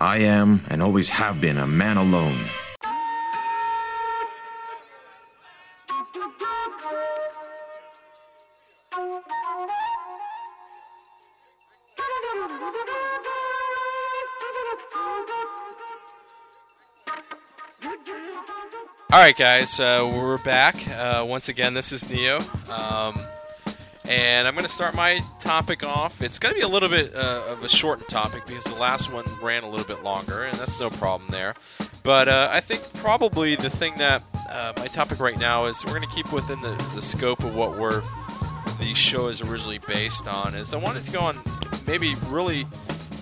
I am and always have been a man alone. All right, guys, uh, we're back. Uh, once again, this is Neo. Um, and I'm going to start my topic off. It's going to be a little bit uh, of a shortened topic because the last one ran a little bit longer, and that's no problem there. But uh, I think probably the thing that uh, my topic right now is we're going to keep within the, the scope of what we're the show is originally based on. Is I wanted to go on maybe really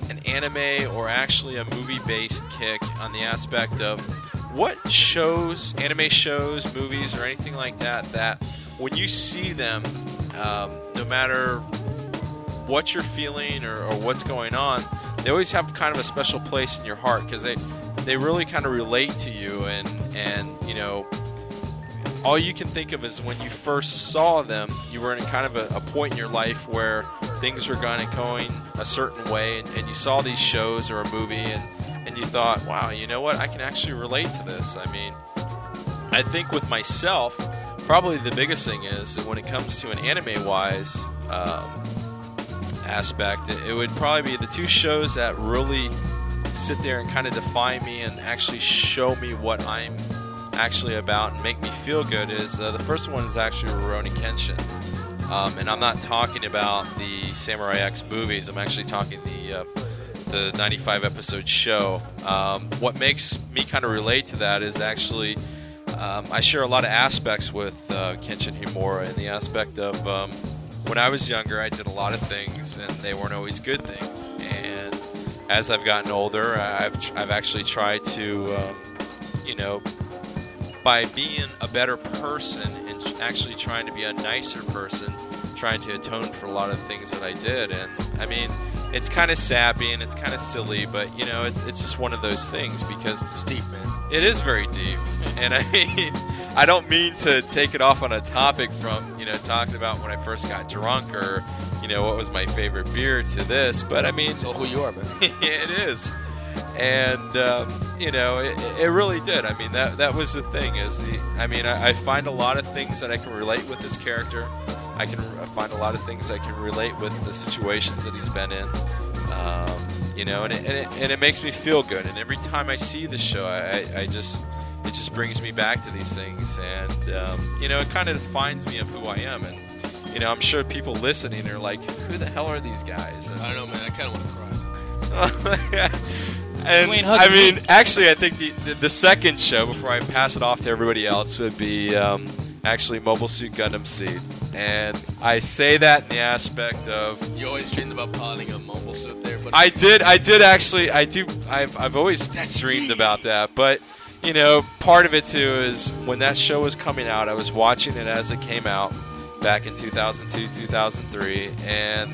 an anime or actually a movie based kick on the aspect of what shows, anime shows, movies, or anything like that, that when you see them, um, no matter what you're feeling or, or, what's going on, they always have kind of a special place in your heart because they they really kind of relate to you and and you know all you can think of is when you first saw them, you were in kind of a, a point in your life where things were going and going a certain way, and, and you saw these shows or a movie and and you thought, wow, you know what? I can actually relate to this. I mean, I think with myself, probably the biggest thing is when it comes to an anime wise um, aspect, it, it would probably be the two shows that really sit there and kind of define me and actually show me what I'm actually about and make me feel good is uh, the first one is actually Rurouni Kenshin. Um, and I'm not talking about the Samurai X movies. I'm actually talking the uh, the 95 episode show. Um, what makes me kind of relate to that is actually um, I share a lot of aspects with uh, Kenshin Himura in the aspect of um, when I was younger, I did a lot of things and they weren't always good things. And as I've gotten older, I've, I've actually tried to, um, you know, by being a better person and actually trying to be a nicer person, trying to atone for a lot of things that I did. And I mean, it's kind of sappy and it's kind of silly, but you know, it's it's just one of those things because deep, man. It is very deep, and I mean, I don't mean to take it off on a topic from you know talking about when I first got drunk or you know what was my favorite beer to this, but I mean, so who you are, man? it is, and um, you know, it, it, really did. I mean, that that was the thing. Is the I mean, I, I find a lot of things that I can relate with this character. I can find a lot of things I can relate with the situations that he's been in. Um, you know, and it, and it, and, it, makes me feel good. And every time I see the show, I, I just it just brings me back to these things, and um, you know, it kind of defines me of who I am. And you know, I'm sure people listening are like, "Who the hell are these guys?" And, I don't know, man. I kind of want to cry. and I mean, actually, I think the, the, the second show before I pass it off to everybody else would be um, actually Mobile Suit Gundam Seed. And I say that in the aspect of you always dreamed about piloting a mobile suit there. But I did, I did actually, I do, I've, I've always dreamed me. about that. But you know, part of it too is when that show was coming out, I was watching it as it came out back in 2002, 2003, and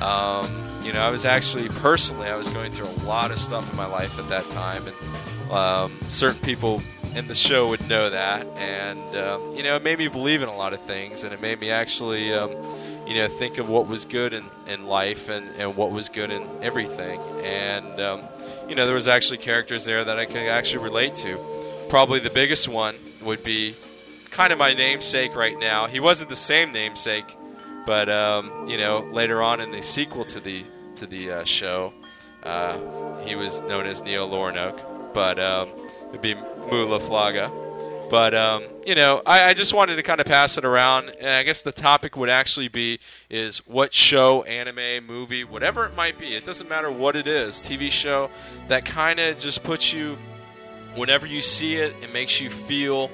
um, you know, I was actually personally, I was going through a lot of stuff in my life at that time, and um, certain people and the show would know that. And um, you know, it made me believe in a lot of things, and it made me actually, um, you know, think of what was good in, in life and, and what was good in everything. And um, you know, there was actually characters there that I could actually relate to. Probably the biggest one would be kind of my namesake right now. He wasn't the same namesake, but um, you know, later on in the sequel to the to the uh, show, uh, he was known as Neo Roanoke. But um, it'd be Mu La Flaga. But um, you know, I, I, just wanted to kind of pass it around, and I guess the topic would actually be is what show, anime, movie, whatever it might be. It doesn't matter what it is, TV show that kind of just puts you. Whenever you see it, it makes you feel.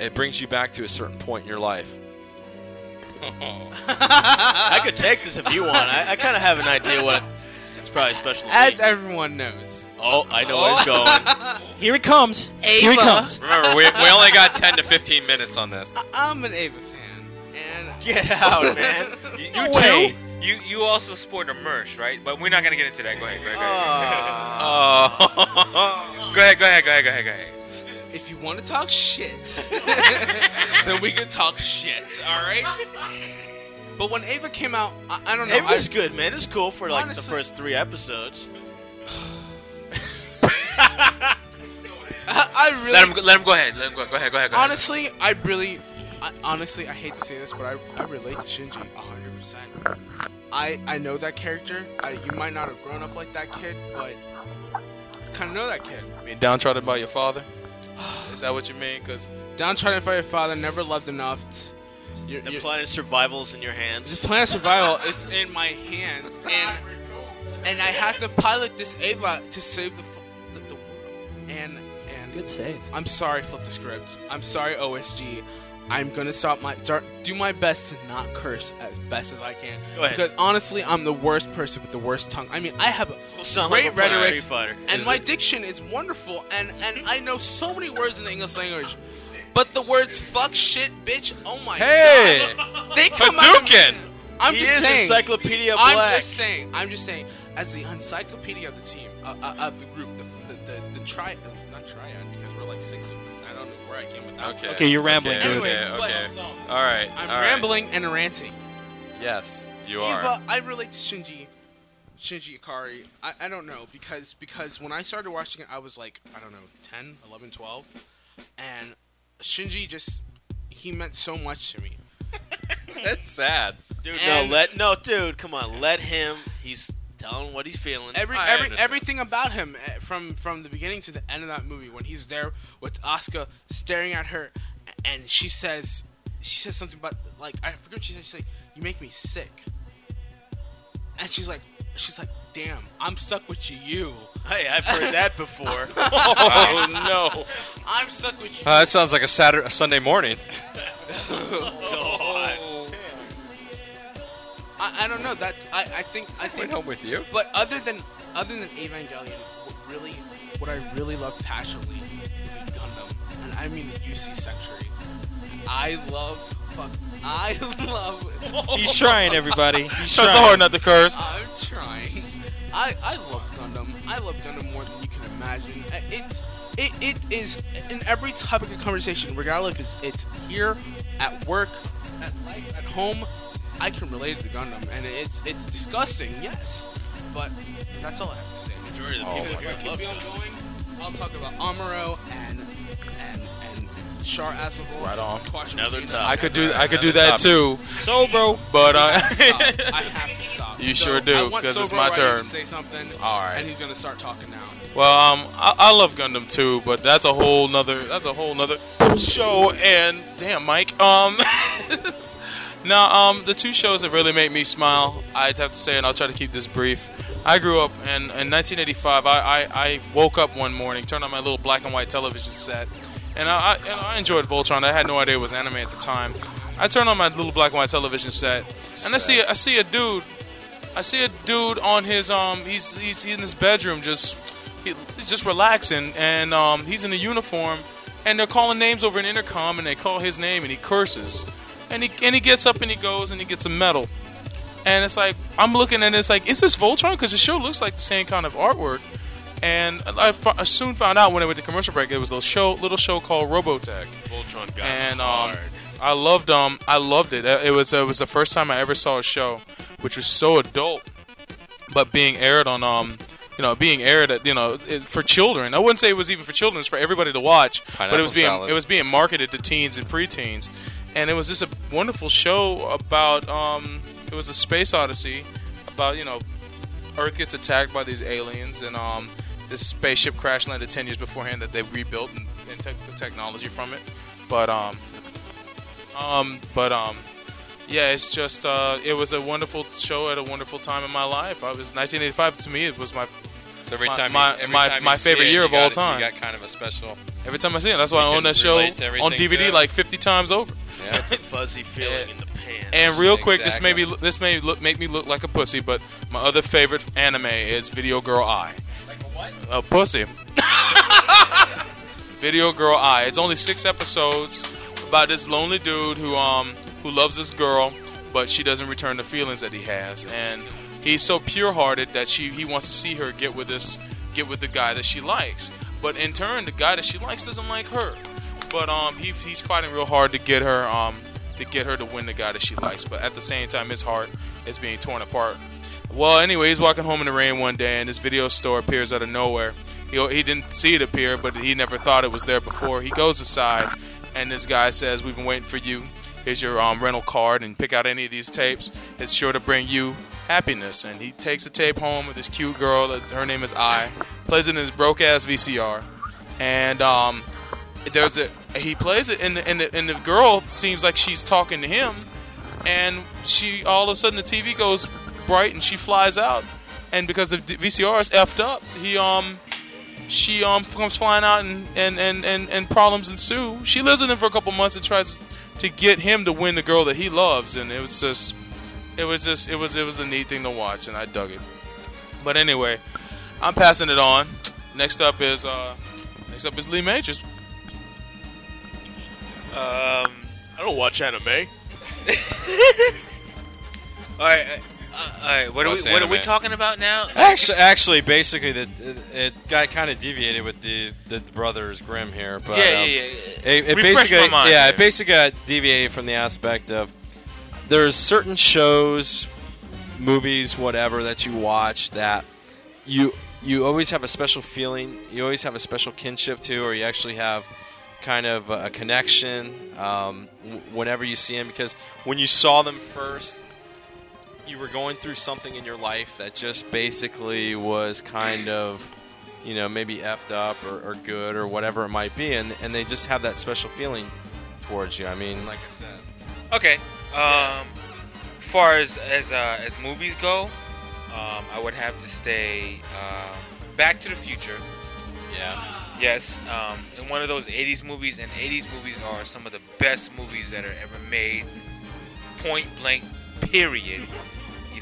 It brings you back to a certain point in your life. I could take this if you want. I, I kind of have an idea what it's probably special. As everyone knows. Oh, I know where it's going. Here it comes. Eva. Here it comes. Remember, we, we only got 10 to 15 minutes on this. I, am an Eva fan. And Get out, man. you, you too? You you also sport a merch, right? But we're not gonna get into that. Go ahead. Go ahead. Go ahead. Ah. Oh. go ahead. Go ahead. Go ahead. Go ahead. Go ahead. If you want to talk shit, then we can talk shit. All right. But when Eva came out, I, I don't know. Eva's I, good, man. It's cool for like honestly, the first three episodes. I, I really Let him let him go ahead. Let him go. Go ahead. Go ahead. Go ahead. honestly, I really, I, honestly, I hate to say this, but I, I relate to Shinji hundred percent. I I know that character. I, you might not have grown up like that kid, but kind of know that kid. I mean, downtrodden by your father. Is that what you mean? Because Downtrodden by your father, never loved enough. You're, The you're- planet survival's in your hands. The plan of survival is in my hands, and and I have to pilot this Eva to save the f- the, the world. And and Good save. I'm sorry, flip the script. I'm sorry, OSG. I'm gonna stop my start do my best to not curse as best as I can. Go ahead. Because honestly, I'm the worst person with the worst tongue. I mean, I have a We'll sound great like we're rhetoric, Fighter. and Is my it- diction is wonderful, and and I know so many words in the English language. But the words "fuck," "shit," "bitch," oh my Hey! god, they come out of me. I'm he just is saying. Encyclopedia I'm just saying. I'm just saying. As the encyclopedia of the team, uh, uh, of the group, the tri, uh, not triad, because we're like six of us. I don't know where I came with that. Okay. Okay, you're rambling, okay, dude. Okay, Anyways, but- okay. so, All right. I'm all right. rambling and ranting. Yes, you are. Eva, I relate to Shinji, Shinji Ikari. I, I don't know because because when I started watching it, I was like I don't know 10, 11, 12, and Shinji just he meant so much to me. That's sad. Dude, And- no, let no, dude, come on, let him. He's telling what he's feeling. Every I every understand. everything about him eh, from from the beginning to the end of that movie when he's there with Asuka staring at her and she says she says something about like I forget what she said she's like you make me sick and she's like she's like damn I'm stuck with you you hey, I've heard that before. Oh no! I'm stuck with you Uh, that sounds like a Saturday, a Sunday morning. I, I don't know that I, I think I Went think home with you. but other than other than Evangelion what really what I really love passionately is Gundam and I mean the UC Century I love fuck I love He's trying, everybody. He's trying so trying. hard not to curse. I'm trying. I I love Gundam. I love Gundam more than you can imagine. Uh, It's it, it is in every topic of conversation, regardless if it's it's here, at work, at life, at home. I can relate it to Gundam, and it's it's disgusting, yes, but that's all I have to say. Majority of the Oh people my here If I love keep on going, I'll talk about Amuro and and and Char Aznable. Right on. Another Martina. topic. I could do I could do Another that too, So, bro. but uh, I have to stop. You So, sure do, because it's my right turn. To say something. All right. And he's gonna start talking now. well, um, I, I love Gundam too, but that's a whole nother that's a whole nother show. And damn, Mike, um, now um, the two shows that really made me smile, I'd have to say, and I'll try to keep this brief. I grew up in, in 1985. I, I, I woke up one morning, turned on my little black and white television set, and I, I, and I enjoyed Voltron. I had no idea it was anime at the time. I turned on my little black and white television set, and I see I see a dude I see a dude on his um he's he's in his bedroom just he, he's just relaxing and um he's in a uniform and they're calling names over an intercom and they call his name and he curses and he and he gets up and he goes and he gets a medal and it's like I'm looking and it's like is this Voltron because the show looks like the same kind of artwork and I, I soon found out when I went to commercial break it was a show little show called Robotech Voltron got and um, hard. I loved um I loved it. It was it was the first time I ever saw a show which was so adult, but being aired on um you know being aired at you know it, for children. I wouldn't say it was even for children; it's for everybody to watch. but it was being salad. it was being marketed to teens and preteens, and it was just a wonderful show about um it was a space odyssey about you know Earth gets attacked by these aliens and um this spaceship crash landed 10 years beforehand that they rebuilt and, and took the technology from it. But um um but um yeah it's just uh it was a wonderful show at a wonderful time in my life. I was 1985 to me it was my So every My- time, my- you, every my- time my you favorite it, year you of all got- time. You got kind of a special. every time I see it that's why I own that show on DVD like 50 times over Yeah. It's a fuzzy feeling Yeah. in the pants. And real quick, this may be this may look make me look like a pussy, but my other favorite anime is Video Girl Ai. Like a what? A pussy. Video Girl Ai. It's only six episodes about this lonely dude who um who loves this girl, but she doesn't return the feelings that he has, and he's so pure-hearted that she he wants to see her get with this get with the guy that she likes, but in turn, the guy that she likes doesn't like her. But um, he, he's fighting real hard to get her um to get her to win the guy that she likes. But at the same time, his heart is being torn apart. Well, anyway, he's walking home in the rain one day, and this video store appears out of nowhere. He, he didn't see it appear, but he never thought it was there before. He goes aside, and this guy says, "We've been waiting for you. Here's your um, rental card, and pick out any of these tapes. It's sure to bring you happiness." And he takes a tape home with this cute girl. Her name is Ai. Plays it in his broke ass VCR, and um, there's a he plays it, and the, and the, and the girl seems like she's talking to him, and she all of a sudden the TV goes bright and she flies out, and because the VCR is effed up, he um she um comes flying out and and, and, and and problems ensue. She lives with him for a couple months and tries to get him to win the girl that he loves, and it was just it was just it was it was a neat thing to watch, and I dug it. But anyway, I'm passing it on. Next up is uh next up is Lee Majors. Um, I don't watch anime. All right, uh, all right. What are we What's what are we anime? talking about now? Actually, actually, basically, the, it, it got kind of deviated with the, the brothers Grimm here, but yeah, um, yeah, yeah. It, it Refresh basically, my mind yeah, here. it basically got deviated from the aspect of there's certain shows, movies, whatever that you watch that you you always have a special feeling, you always have a special kinship to, or you actually have kind of a connection um, whenever you see them because when you saw them first you were going through something in your life that just basically was kind of you know maybe effed up or, or good or whatever it might be and, and they just have that special feeling towards you i mean like i said Okay. Um, as far as as uh, as movies go, um, I would have to stay uh, Back to the Future. yeah Yes, um, in one of those '80s movies, and '80s movies are some of the best movies that are ever made. Point blank, period.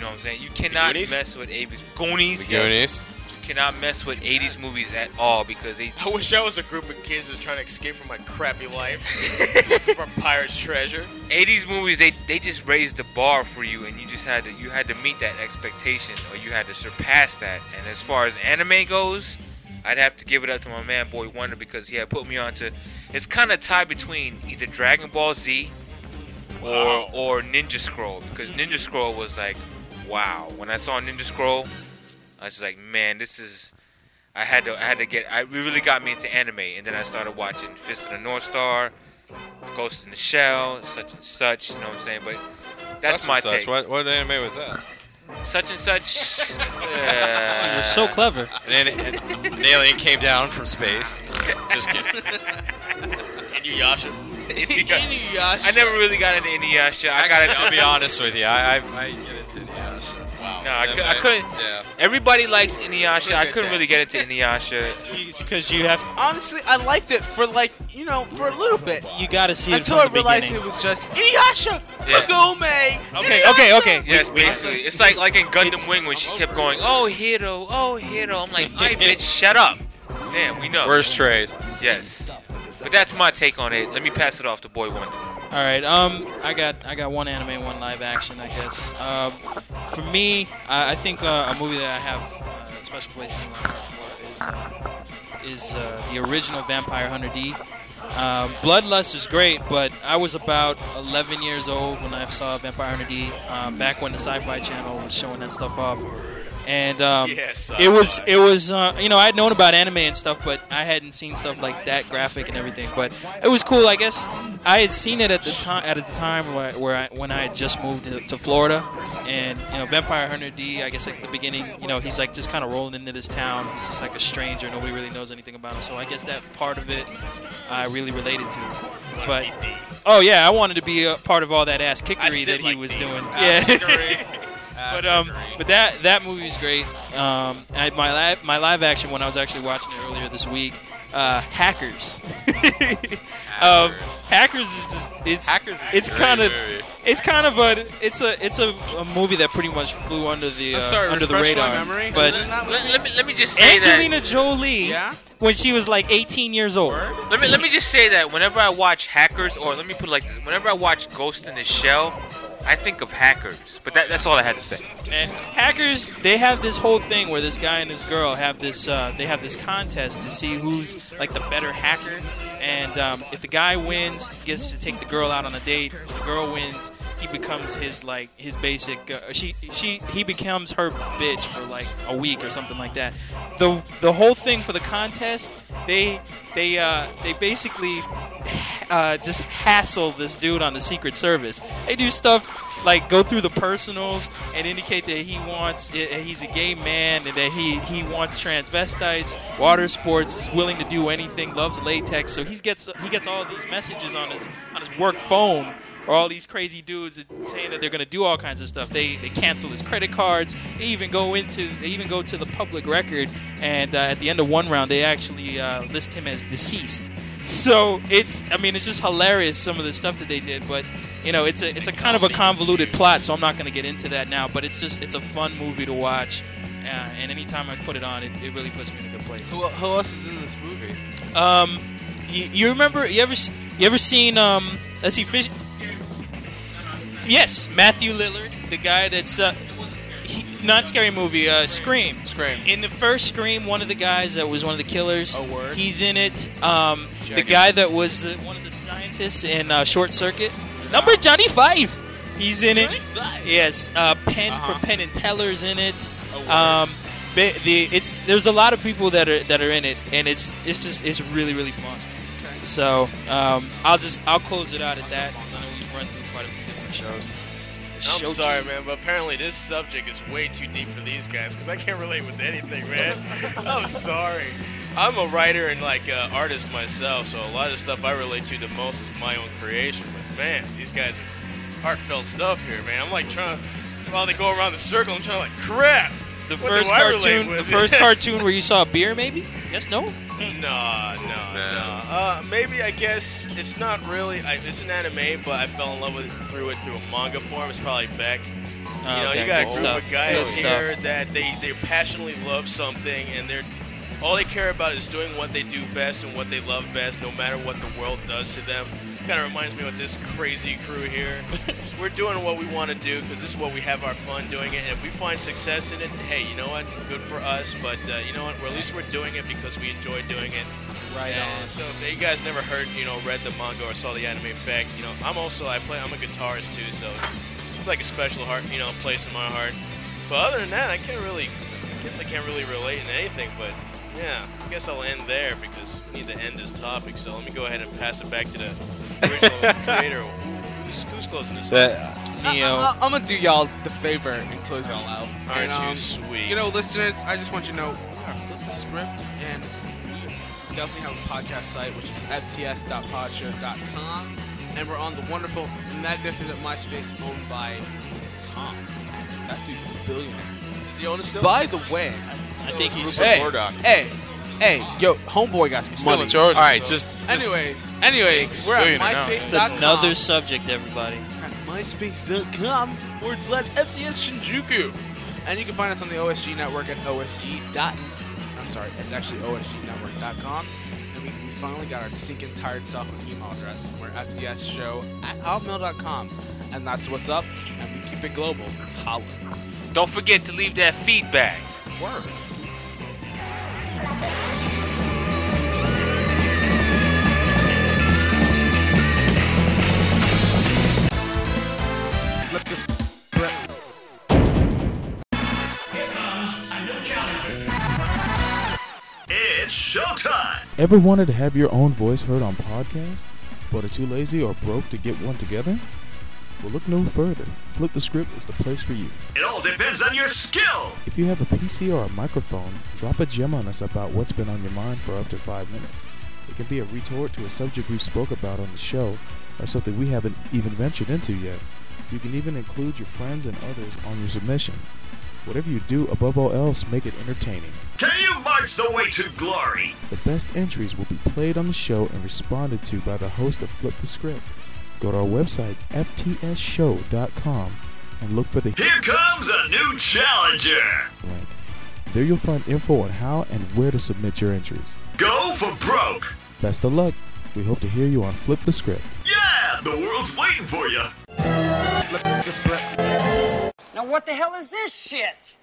You know what I'm saying? You cannot mess with '80s Goonies. the yes. Goonies. You cannot mess with '80s movies at all because they I wish I was a group of kids that's trying to escape from my crappy life from Pirate's Treasure. 80s movies they they just raised the bar for you and you just had to you had to meet that expectation or you had to surpass that and as far as anime goes I'd have to give it up to my man Boy Wonder because he had put me onto. it's kind of tied between either Dragon Ball Z or or Ninja Scroll because Ninja Scroll was like wow when I saw Ninja Scroll I was just like man this is I had to I had to get I it really got me into anime and then I started watching Fist of the North Star Ghost in the Shell, such and such. You know what I'm saying? But that's Such my and such. take. What, what anime was that Such and such. You're uh, so clever. an, an, an alien came down from space just kidding Inuyasha. Inuyasha. I never really got into Inuyasha. I got Actually, into. I'll be honest with you. I, I, I get into Inuyasha. Wow. No, I, Then cou- I I- couldn't. Yeah. Everybody likes Inuyasha. I couldn't really get into Inuyasha. Because you have, Honestly, I liked it for like you know for a little bit you got to see it until I from the realized beginning. it was just Inuyasha, Yeah. Kagome. Okay, Inuyasha! okay, okay. Yes, basically, it's like like in Gundam It's- Wing when she kept going, "Oh, Heero, oh, Heero." I'm like, "Hey, bitch, shut up." Damn, we know. Where's Trey? Yes. But that's my take on it. Let me pass it off to Boy Wonder. All right. Um, I got I got one anime, one live action. I guess. Um, for me, I, I think uh, a movie that I have uh, a special place in my heart for is uh, is uh, the original Vampire Hunter D. Um, Bloodlust is great, but I was about 11 years old when I saw Vampire Hunter D. Um, back when the Sci-Fi Channel was showing that stuff off, and um, Yes, it was it was uh, you know I had known about anime and stuff, but I hadn't seen stuff like that graphic and everything. But it was cool. I guess I had seen it at the time at the time where, where I, when I had just moved to, to Florida, and you know Vampire Hunter D. I guess at the beginning, you know he's like just kind of rolling into this town. He's just like a stranger. Nobody really knows anything about him. So I guess that part of it I really related to. But oh yeah, I wanted to be a part of all that ass kickery that he like was D. doing. Yeah. But um, but that that movie is great. Um, I, my live my live action when I was actually watching it earlier this week, uh, Hackers. um, Hackers is just it's Hackers is it's kind of it's kind of a it's a it's a, a movie that pretty much flew under the uh, I'm sorry, under the refresh my radar. memory. But Let, let me let me just say Angelina that. Jolie, Yeah? when she was like 18 years old. Let me let me just say that whenever I watch Hackers, or let me put it like this: whenever I watch Ghost in the Shell, I think of Hackers. But that, that's all I had to say. And hackers, they have this whole thing where this guy and this girl have this. Uh, they have this contest to see who's like the better hacker. And um, if the guy wins, he gets to take the girl out on a date. If the girl wins, he becomes his like his basic. Uh, she she he becomes her bitch for like a week or something like that. The the whole thing for the contest, they they uh, they basically uh, just hassle this dude on the Secret Service. They do stuff like go through the personals and indicate that he wants he's a gay man and that he he wants transvestites, water sports, is willing to do anything, loves latex. So he gets he gets all these messages on his on his work phone. Or all these crazy dudes saying that they're going to do all kinds of stuff. They they cancel his credit cards. They even go into they even go to the public record, and uh, at the end of one round, they actually uh, list him as deceased. So it's I mean it's just hilarious some of the stuff that they did, but you know it's a it's a kind of a convoluted plot, so I'm not going to get into that now. But it's just it's a fun movie to watch, uh, and anytime I put it on, it, it really puts me in a good place. Who, who else is in this movie? Um, you, you remember you ever you ever seen um let's see fish. Yes, Matthew Lillard, the guy that's uh, not scary movie, uh, Scream. Scream. In the first Scream, one of the guys that was one of the killers. Oh, word. He's in it. Um, the guy that was uh, one of the scientists in uh, Short Circuit. Number Johnny Five. He's in it. Yes. Uh, Penn Uh-huh. from Penn and Teller's in it. Oh, word. Um, the it's there's a lot of people that are that are in it, and it's it's just it's really really fun. Okay. So um, I'll just I'll close it out at that. I know we've run through quite a few different shows. I'm sorry, man, but apparently this subject is way too deep for these guys because I can't relate with anything, man. I'm sorry. I'm a writer and like uh, artist myself, so a lot of stuff I relate to the most is my own creation. But man, these guys are heartfelt stuff here, man. I'm like trying to while they go around the circle, I'm trying to like crap. The first do I relate cartoon, the first cartoon where you saw a beer, maybe? Yes, no. No, no, no. Uh, maybe I guess it's not really. I, it's an anime, but I fell in love with through it through a manga form. It's probably Beck. You know, Okay, you got a group stuff. of Good guys stuff. here that they, they passionately love something and they're all they care about is doing what they do best and what they love best, no matter what the world does to them. Kind of reminds me of this crazy crew here. We're doing what we want to do because this is what we have our fun doing it. And if we find success in it, hey, you know what? Good for us. But uh, you know what? Well, at least we're doing it because we enjoy doing it. Right And on. So if you guys never heard, you know, read the manga or saw the anime back, you know, I'm also I play. I'm a guitarist too, so it's like a special heart, you know, place in my heart. But other than that, I can't really. I guess I can't really relate in anything. But yeah, I guess I'll end there because we need to end this topic. So let me go ahead and pass it back to the original creator. Who's, who's closing this? up? Neo. I, am gonna do y'all the favor and close y'all out. Aren't And, um, you sweet? You know, listeners, I just want you to know we are Flip the Script, and we definitely have a podcast site, which is fts.podshow.com, and we're on the wonderful, magnificent MySpace owned by Tom. That dude's a billionaire. Is he on it still? By the way, I think he's. Rupert hey, Murdoch. hey, hey, yo, homeboy got some Still money. in charge. All right, just, just Anyways, anyways, we're at billionaire now. It's MySpace.com. another subject, everybody. at myspace.com forward slash FTS Shinjuku. And you can find us on the OSG network at OSG. Dot, I'm sorry, it's actually OSGnetwork.com. And we, we finally got our sinking tired self an email address. We're FTS show at hotmail.com. And that's what's up. And we keep it global. Holla. Don't forget to leave that feedback. Word. Showtime! Ever wanted to have your own voice heard on podcast, but are too lazy or broke to get one together? Well, look no further. Flip the Script is the place for you. It all depends on your skill! If you have a PC or a microphone, drop a gem on us about what's been on your mind for up to five minutes. It can be a retort to a subject we spoke about on the show, or something we haven't even ventured into yet. You can even include your friends and others on your submission. Whatever you do, above all else, make it entertaining. Can you march the way to glory? The best entries will be played on the show and responded to by the host of Flip the Script. Go to our website, ftsshow.com, and look for the Here comes a new challenger! link. There you'll find info on how and where to submit your entries. Go for broke! Best of luck. We hope to hear you on Flip the Script. Yeah! The world's waiting for you! Flip the script. Now what the hell is this shit?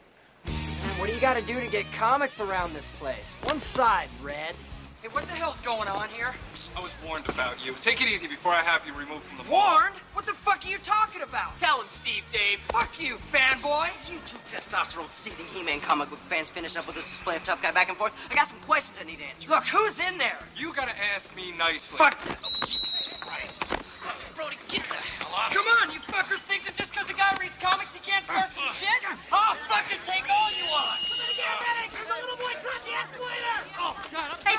What do you gotta do to get comics around this place? One side, Red. Hey, what the hell's going on here? I was warned about you. Take it easy before I have you removed from the mall. Warned? What the fuck are you talking about? Tell him, Steve Dave. Fuck you, fanboy. You two testosterone seething He-Man comic book fans finish up with this display of tough guy back and forth. I got some questions I need answered. Look, who's in there? You gotta ask me nicely. Fuck. Oh, this. jesus christ Brodie, get the hell out. Come on, you fuckers think that just because a guy reads comics he can't start some shit? I'll fucking take all you want. Hey,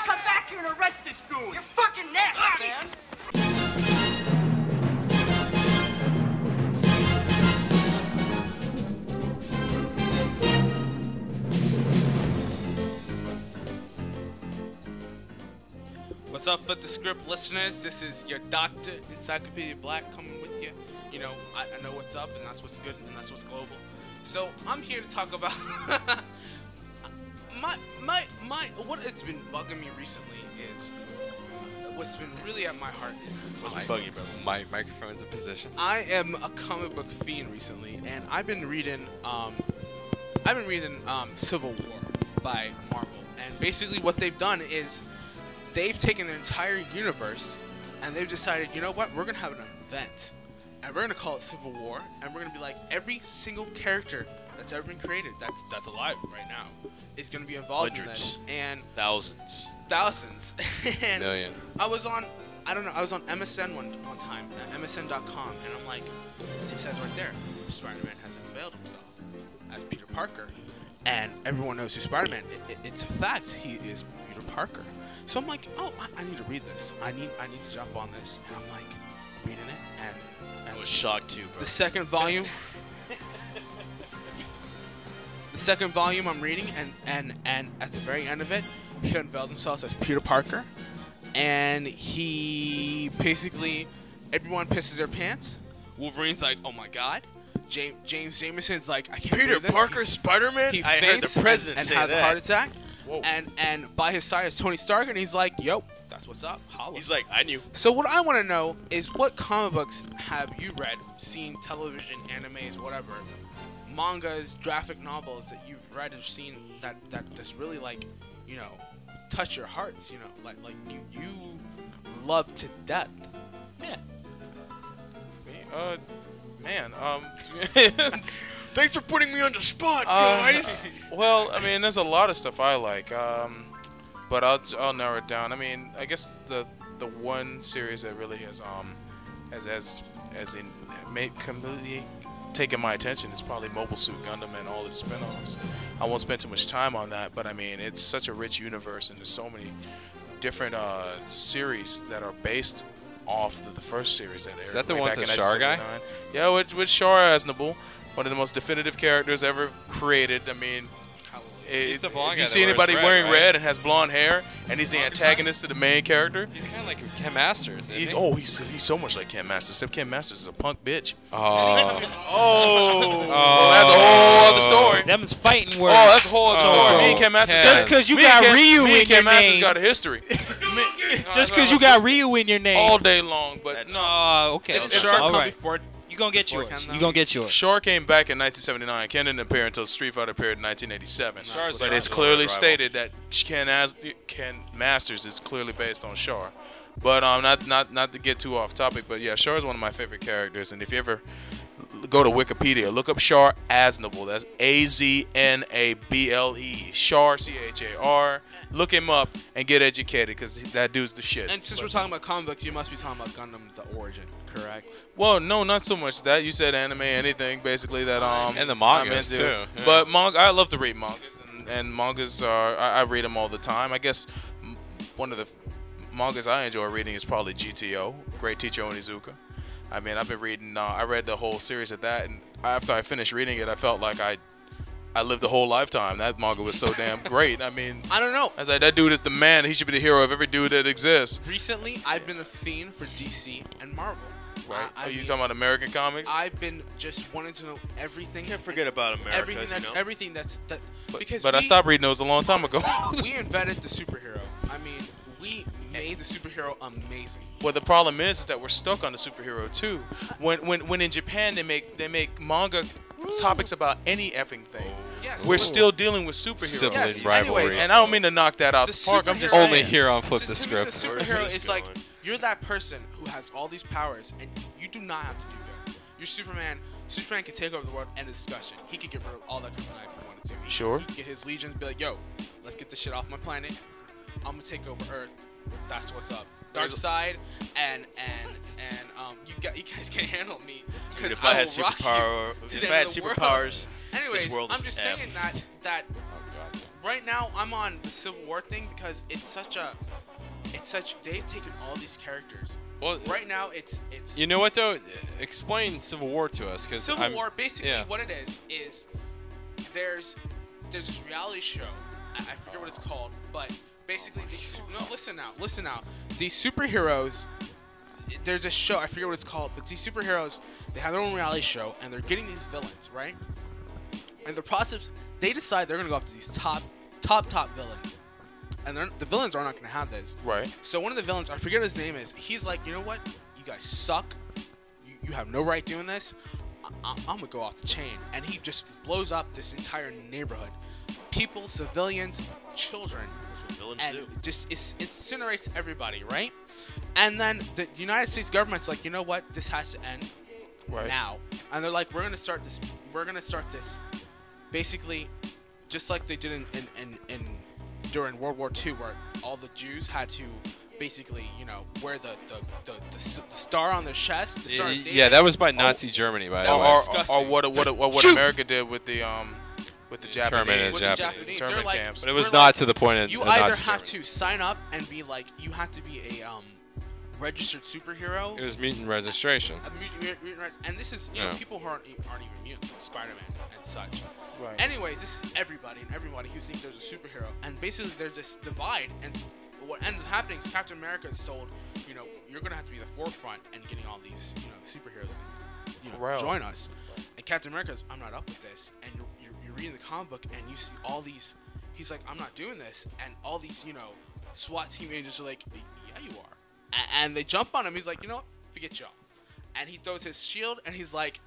come back here and arrest this dude. You're fucking next, man. What's up, Flip the Script listeners? This is your Doctor Encyclopedia Black coming with you. You know, I, I know what's up, and that's what's good, and that's what's global. So I'm here to talk about my my my. What it's been bugging me recently is what's been really at my heart is What's been bugging you, brother? My microphone's in position. I am a comic book fiend recently, and I've been reading. Um, I've been reading um, Civil War by Marvel, and basically what they've done is they've taken their entire universe and they've decided, you know what, we're gonna have an event, and we're gonna call it Civil War, and we're gonna be like every single character that's ever been created, that's that's alive right now, is gonna be involved in Hundreds. this, and Thousands. thousands, and Millions. I was on, I don't know, I was on MSN one, one time, uh, MSN.com, and I'm like, it says right there, Spider-Man has unveiled himself as Peter Parker, and everyone knows who Spider-Man. i- i- it's a fact, he is Peter Parker. So I'm like, oh, I, I need to read this. I need, I need to jump on this, and I'm like, reading it, and, and I was shocked too, bro. the second volume. The second volume I'm reading, and and and at the very end of it, he unveiled himself as Peter Parker, and he basically everyone pisses their pants. Wolverine's like, oh my god. James James Jameson's like, I can't Peter this." Parker, Spider-Man? He I heard the president and, and has that. a heart attack. And and by his side is Tony Stark, and he's like, yo, that's what's up. Holla. He's like, I knew. So what I want to know is what comic books have you read, seen, television, animes, whatever, mangas, graphic novels that you've read or seen that that just really like, you know, touch your hearts, you know, like like you you love to death. Yeah. Me? Uh, man. Um. Thanks for putting me on the spot, Uh, guys. well, I mean, there's a lot of stuff I like, um, but I'll I'll narrow it down. I mean, I guess the the one series that really has um has as as in made completely taken my attention is probably Mobile Suit Gundam and all its spin-offs. I won't spend too much time on that, but I mean, it's such a rich universe and there's so many different uh, series that are based off the, the first series that aired. Is that the one with the Char guy? Yeah, with, with Char Aznable, one of the most definitive characters ever created. I mean, He's the if- blonde if you that see anybody red, wearing right? red and has blonde hair, and he's the antagonist to the main character, He's kind of like Ken Masters. Isn't he's he? oh he's he's so much like Ken Masters. Except Ken Masters is a punk bitch. Oh. Oh, well, that's a whole other story. Them's fighting words. Oh, that's a whole other story. Oh, Me and Ken Masters. Ken. got- Just 'cause you me and got Ken- Ryu me in and Ken your Masters name. got a history. Just because you got Ryu in your name. all day long, but no. Okay. It- it's all our- right. Before You gonna get before yours. Ken, You though? gonna get yours. Char came back in 1979. Ken didn't appear until Street Fighter appeared in 1987. Char's but it's clearly stated that Ken, As- Ken Masters is clearly based on Char. But um, not not not to get too off topic, but yeah, Char is one of my favorite characters. And if you ever go to Wikipedia, look up Char Aznable. That's A Z N A B L E. Char C H A R. Look him up and get educated because that dude's the shit. and since But- we're talking about comic books, you must be talking about Gundam: The Origin, correct? Well, no, not so much that. You said anime, anything basically that um And the I'm mangas, too, yeah. But manga, I love to read mangas, and, and mangas are I, I read them all the time. I guess one of the mangas I enjoy reading is probably GTO, Great Teacher Onizuka. I mean, I've been reading. Uh, I read the whole series of that, and after I finished reading it, I felt like I I lived a whole lifetime. That manga was so damn great. I mean, I don't know. I was like, that dude is the man. He should be the hero of every dude that exists. Recently, I've been a fiend for DC and Marvel. Right? I, oh, I are you mean, talking about American comics? I've been just wanting to know everything. Can't forget about America. everything you that's know? everything that's that because but I stopped reading those a long time ago. we invented the superhero. I mean, we made the superhero amazing. Well, the problem is, is that we're stuck on the superhero too. When when when in Japan they make they make manga topics about any effing thing. Yes. We're still dealing with superheroes. Sibling Yes, rivalry. anyways. And I don't mean to knock that out The the park. I'm just Only saying. here on Flip the Just to Script. The superhero is like you're that person who has all these powers, and you do not have to do good. You're Superman. Superman can take over the world. End of discussion. He could get rid of all that kryptonite if he wanted to. He, Sure. He could get his legions, be like, yo, let's get this shit off my planet. I'm gonna take over Earth. That's what's up. Dark side and and and um, you got you guys can't handle me. 'cause Dude, if I had will rock superpower, if I had of the world. superpowers, Anyways, this world I'm just F. saying that that Oh right now I'm on the Civil War thing because it's such a it's such they've taken all these characters. Well, Right now it's it's you know what though? Explain Civil War to us, because Civil War basically yeah. what it is is there's there's this reality show. I, I forget what it's called, but basically these no listen now listen now these superheroes. There's a show I forget what it's called, but these superheroes they have their own reality show and they're getting these villains right. And the process they decide they're gonna go after these top top top villains, and the villains are not gonna have this. Right. So one of the villains, I forget what his name is. He's like, you know what? You guys suck. You, you have no right doing this. I, am gonna go off the chain, and he just blows up this entire neighborhood. People, civilians, children, That's what villains and do. just is- incinerates everybody, right? And then the United States government's like, you know what? This has to end Right. now. And they're like, we're gonna start this. We're gonna start this, basically, just like they did in in, in, in during World War II, where all the Jews had to basically, you know, wear the the, the, the, the star on their chest. The Star Yeah, yeah, that was by Nazi Germany, by the way. Or, or, disgusting. or what what what, what America did with the um with the Japanese and With the Japanese. Japanese, internment like, camps. But it was not like, to the point of You of either Nazi have Germany. to sign up and be like, you have to be a um registered superhero. It was mutant registration. a mutant- mutant- mutant rights- and this is you know people who aren't, aren't even mutants, Spider-Man and such. Right. Anyways, this is everybody and everybody who thinks there's a superhero, and basically there's this divide, and what ends up happening is Captain America is sold. you know, you're gonna have to be the forefront and getting all these you know superheroes, and, you know, join us. And Captain America's, I'm not up with this, and you're, you're, you're reading the comic book and you see all these, he's like, I'm not doing this, and all these you know SWAT team agents are like, yeah, you are, A- and they jump on him. He's like, you know what, forget y'all and he throws his shield and he's like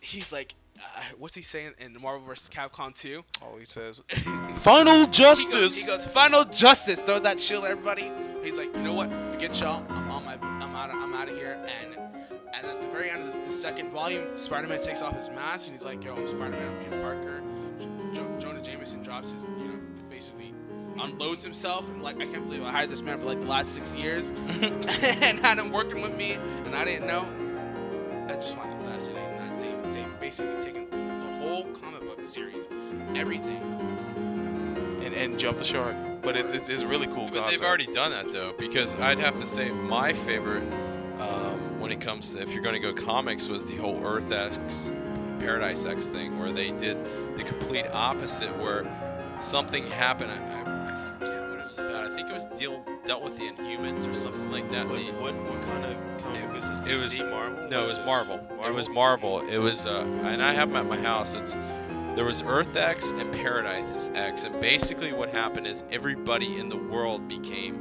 he's like uh, what's he saying in Marvel vs. Capcom 2? Oh, he says, "Final He goes, justice." he goes, final justice. Throw that shield, at everybody. He's like, you know what? Forget y'all. I'm on my. I'm out. Of, I'm out of here. And and at the very end of the, the second volume, Spider-Man takes off his mask and he's like, yo, I'm Spider-Man. I'm Peter Parker. Jo- Jonah Jameson drops his, you know, basically unloads himself and like, I can't believe I hired this man for like the last six years and had him working with me and I didn't know. I just find it fascinating that they they basically taken the whole comic book series, everything, and, and jump the shark. But it, it's, it's a really cool But concept. they've already done that though, because I'd have to say my favorite um, when it comes to if you're going to go comics was the whole Earth X, Paradise X thing, where they did the complete opposite, where something happened. I, I, I forget what it was about. I think it was deal dealt with the Inhumans or something like that. What, The- what, what kind of comic is this? it was DC, Marvel? No, it was is Marvel. It was Marvel. It was, uh, and I have them at my house. It's there was Earth X and Paradise X, and basically what happened is everybody in the world became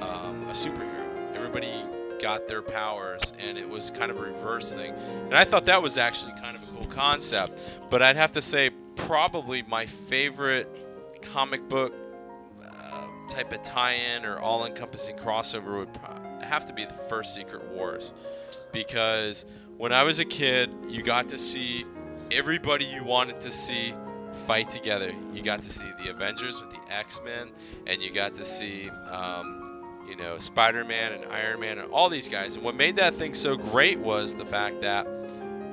um, a superhero. Everybody got their powers, and it was kind of a reverse thing. And I thought that was actually kind of a cool concept. But I'd have to say probably my favorite comic book uh, type of tie-in or all-encompassing crossover would have to be the first Secret Wars, because when I was a kid, you got to see everybody you wanted to see fight together. You got to see the Avengers with the X-Men, and you got to see. Um, you know, Spider-Man and Iron Man and all these guys. And what made that thing so great was the fact that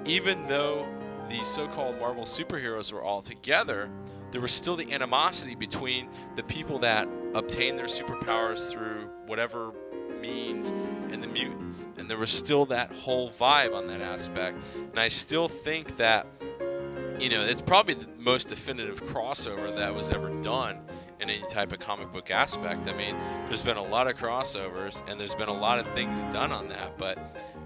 even though the so-called Marvel superheroes were all together, there was still the animosity between the people that obtained their superpowers through whatever means and the mutants. And there was still that whole vibe on that aspect. And I still think that you know, it's probably the most definitive crossover that was ever done in any type of comic book aspect. I mean, there's been a lot of crossovers and there's been a lot of things done on that, but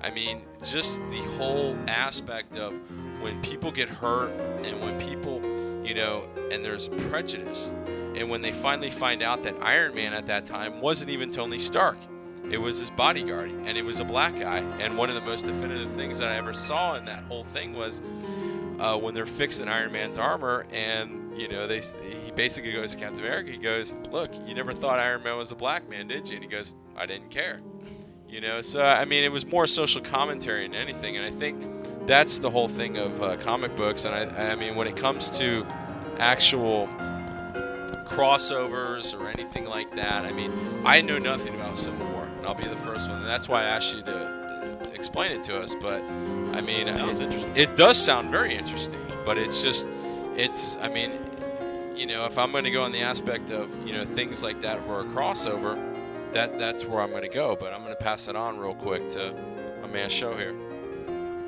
I mean, just the whole aspect of when people get hurt and when people, you know, and there's prejudice. And when they finally find out that Iron Man at that time wasn't even Tony Stark, it was his bodyguard, and it was a black guy. And one of the most definitive things that I ever saw in that whole thing was uh, when they're fixing Iron Man's armor, and you know they he basically goes to Captain America. He goes, "Look, you never thought Iron Man was a black man, did you?" And he goes, "I didn't care. You know, so I mean, it was more social commentary than anything, and I think that's the whole thing of uh, comic books. And I, I mean, when it comes to actual crossovers or anything like that, I mean, I know nothing about Civil War, and I'll be the first one. And that's why I asked you to explain it to us. But I mean, it, it does sound very interesting, but it's just, it's, I mean, you know, if I'm going to go on the aspect of you know things like that where a crossover, that that's where I'm going to go. But I'm going to pass it on real quick to my man Show here.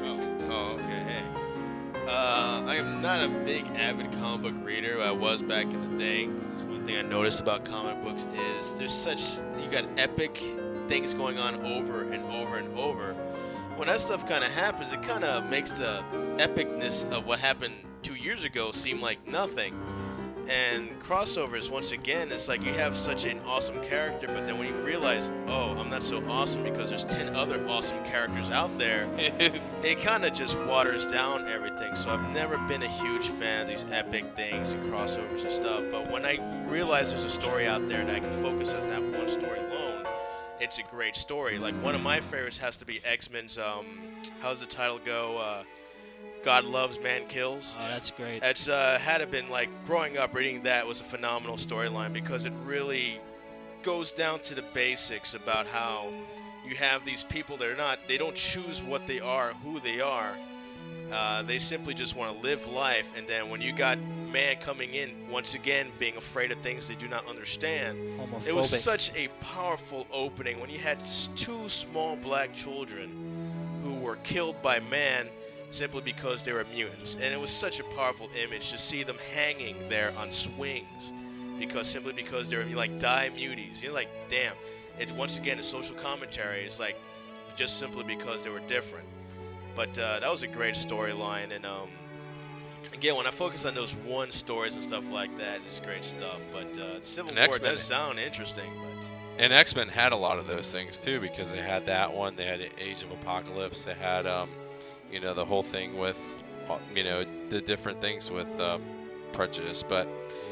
Oh, oh, okay. Hey. Uh, I am not a big avid comic book reader. I was back in the day. One thing I noticed about comic books is there's such you got epic things going on over and over and over. When that stuff kind of happens, it kind of makes the epicness of what happened two years ago seem like nothing. And crossovers, once again, it's like you have such an awesome character, but then when you realize, oh, I'm not so awesome because there's 10 other awesome characters out there, it kind of just waters down everything. So I've never been a huge fan of these epic things and crossovers and stuff. But when I realize there's a story out there that I can focus on that one story alone, it's a great story. Like one of my favorites has to be X Men's. Um, how's the title go? Uh, God loves, man kills. Oh, that's great. It's uh, had it been like growing up reading that was a phenomenal storyline because it really goes down to the basics about how you have these people that are not they don't choose what they are, who they are. Uh, they simply just want to live life, and then when you got man coming in once again being afraid of things they do not understand, it was such a powerful opening when you had two small black children who were killed by man simply because they were mutants. And it was such a powerful image to see them hanging there on swings because simply because they're like die muties. You're like, damn. It once again a social commentary. It's like just simply because they were different. But uh, that was a great storyline, and um, again, when I focus on those one stories and stuff like that, it's great stuff. But uh, Civil And War X-Men- does sound interesting, but And X Men had a lot of those things too because they had that one. They had Age of Apocalypse. They had, um, you know, the whole thing with, uh, you know, the different things with um, prejudice. But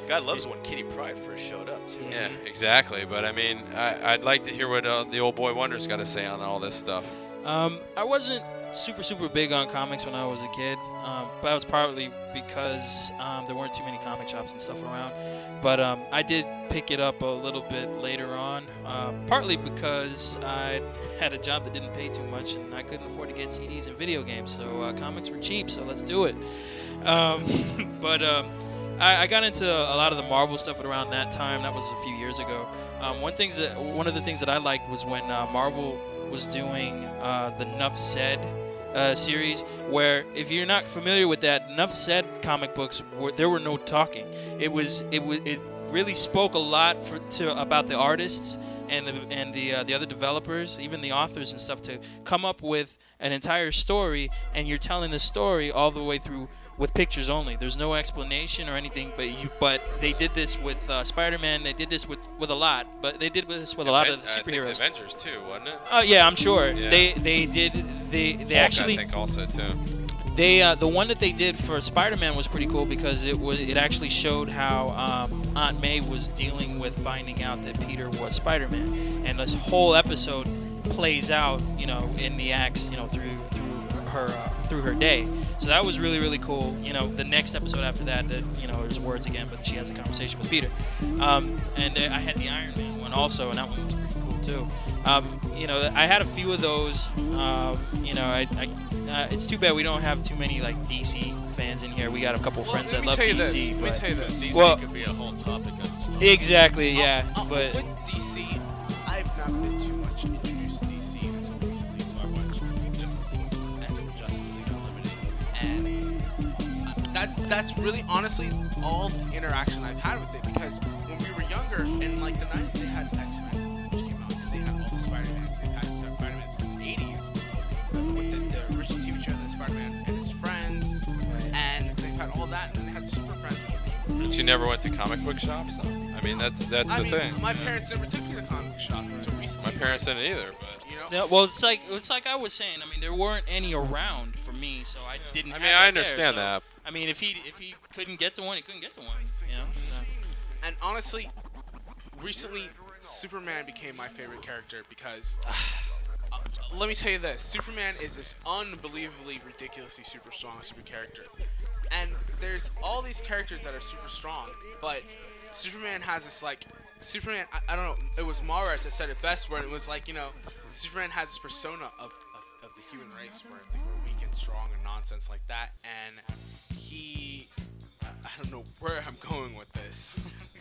God loves when Kitty Pryde first showed up. Too. yeah, exactly. But I mean, I, I'd like to hear what uh, the old boy Wonder's got to say on all this stuff. Um, I wasn't super super big on comics when I was a kid, um, but that was partly because um, there weren't too many comic shops and stuff around. But um, I did pick it up a little bit later on, uh, partly because I had a job that didn't pay too much and I couldn't afford to get CDs and video games, so uh, comics were cheap. So let's do it. Um, but um, I, I got into a lot of the Marvel stuff at around that time. That was a few years ago. One things that one of the things that I liked was when uh, Marvel was doing uh, the Nuff Said uh, series, where if you're not familiar with that, enough Said comic books were there were no talking. It was it was it really spoke a lot for, to about the artists and the and the uh, the other developers, even the authors and stuff, to come up with an entire story, and you're telling the story all the way through with pictures only. There's no explanation or anything, but you but they did this with uh, Spider-Man. They did this with with a lot, but they did this with a lot of the I think the superheroes. Avengers too, wasn't it? Oh yeah, I'm sure Yeah. they they did they they Hulk, actually I think also too. they uh, the one that they did for Spider-Man was pretty cool because it was it actually showed how um, Aunt May was dealing with finding out that Peter was Spider-Man, and this whole episode plays out you know in the acts you know through through her uh, through her day. So that was really really cool. You know the next episode after that, that you know there's words again, but she has a conversation with Peter. Um, and uh, I had the Iron Man one also, and that one was pretty cool too. Um, you know, I had a few of those. Um, you know, I, I, uh, it's too bad we don't have too many like DC fans in here. We got a couple friends that love DC. this. Let me but- tell you this. DC Well, could be a whole topic of exactly, yeah. Uh, but with that's that's really honestly all the interaction I've had with it because when we were younger in like the 90s, they had X Men, which came out, and they had all the Spider Mans. They had Spider Mans in the 80s with the, the original TV show, the Spider Man and his friends, and they've had all that, and then they had Super Friends. But you never went to comic book shops. So, I mean, that's that's I the mean, thing. my parents never took me to comic shop until recently. My parents didn't either, but You know? Yeah, well, it's like it's like I was saying. I mean, there weren't any around for me, so I didn't. I have mean, that I there, understand so- that. I mean, if he if he couldn't get to one, he couldn't get to one. You know. And honestly, recently, Superman became my favorite character because uh, let me tell you this: Superman is this unbelievably, ridiculously super strong super character, and there's all these characters that are super strong, but Superman has this like Superman. I, I don't know. It was Mars that said it best, where it was like you know, Superman has this persona of of, of the human race, where and strong and nonsense like that, and he. I- I don't know where I'm going with this.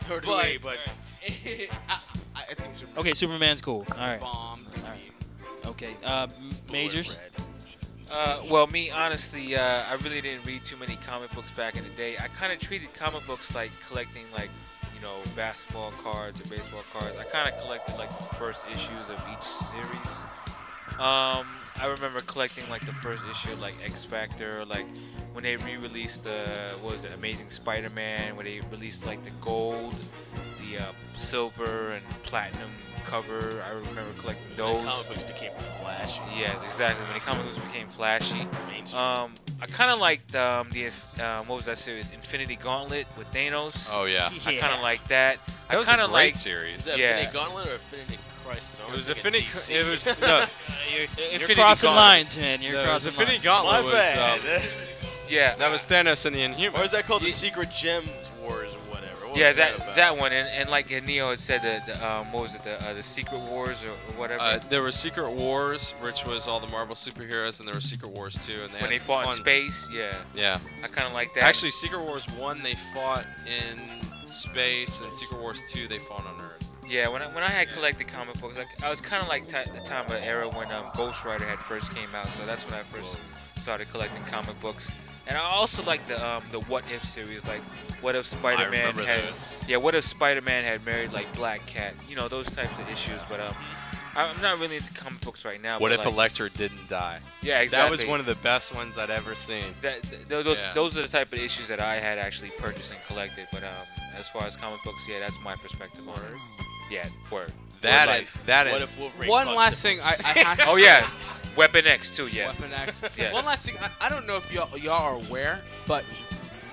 Nor do we, but- I, I I think Superman. Okay, Superman's cool. All right. Bomb. All right. Okay. Uh, majors. Uh, well, me honestly, uh, I really didn't read too many comic books back in the day. I kind of treated comic books like collecting like you know basketball cards or baseball cards. I kind of collected like the first issues of each series. Um, I remember collecting like the first issue of like X Factor, like when they re-released the what was it, Amazing Spider-Man, when they released like the gold, the uh, silver and platinum cover. I remember collecting When those. comic books became flashy. Yeah, exactly. When the comic books became flashy. Um, I kind of liked um, the um, what was that series? Infinity Gauntlet with Thanos. Oh, yeah. I kind of like that. That I was a kind of great like series. Is that yeah. Infinity Gauntlet or Infinity Crisis? It was thinking Infinity. It was no. You're, You're crossing lines, man. You're No, it was crossing Infinity lines. Gauntlet My was. bad. Um, yeah, that was Thanos and the Inhumans. or is that called the Secret Gems Wars or whatever? What yeah, was that about? that one, and, and like Neo had said, the, the um, what was it, the uh, the Secret Wars or, or whatever. Uh, there were Secret Wars, which was all the Marvel superheroes, and there were Secret Wars too. And they when they had fought in space, yeah, Yeah. I kind of like that. Actually, Secret Wars 1, they fought in space, and Secret Wars 2, they fought on Earth. Yeah, when I, when I had collected comic books, like I was kind of like ti the time of era when um, Ghost Rider had first came out, so that's when I first started collecting comic books. And I also like the um, the What If series, like what if Spider-Man had those. yeah, what if Spider-Man had married like Black Cat, you know those types of issues. But um, I'm not really into comic books right now. What if like, Elektra didn't die? Yeah, exactly. That was one of the best ones I'd ever seen. That, th- th- those, Yeah. those are the type of issues that I had actually purchased and collected. But um, as far as comic books, yeah, that's my perspective on it. Yeah, word. That Word and life. that What and if Wolverine One caused last thing I, syphilis? I have to Oh yeah, Weapon X too. Yeah. Weapon X. Yeah. One last thing, I, I don't know if y'all y'all are aware, but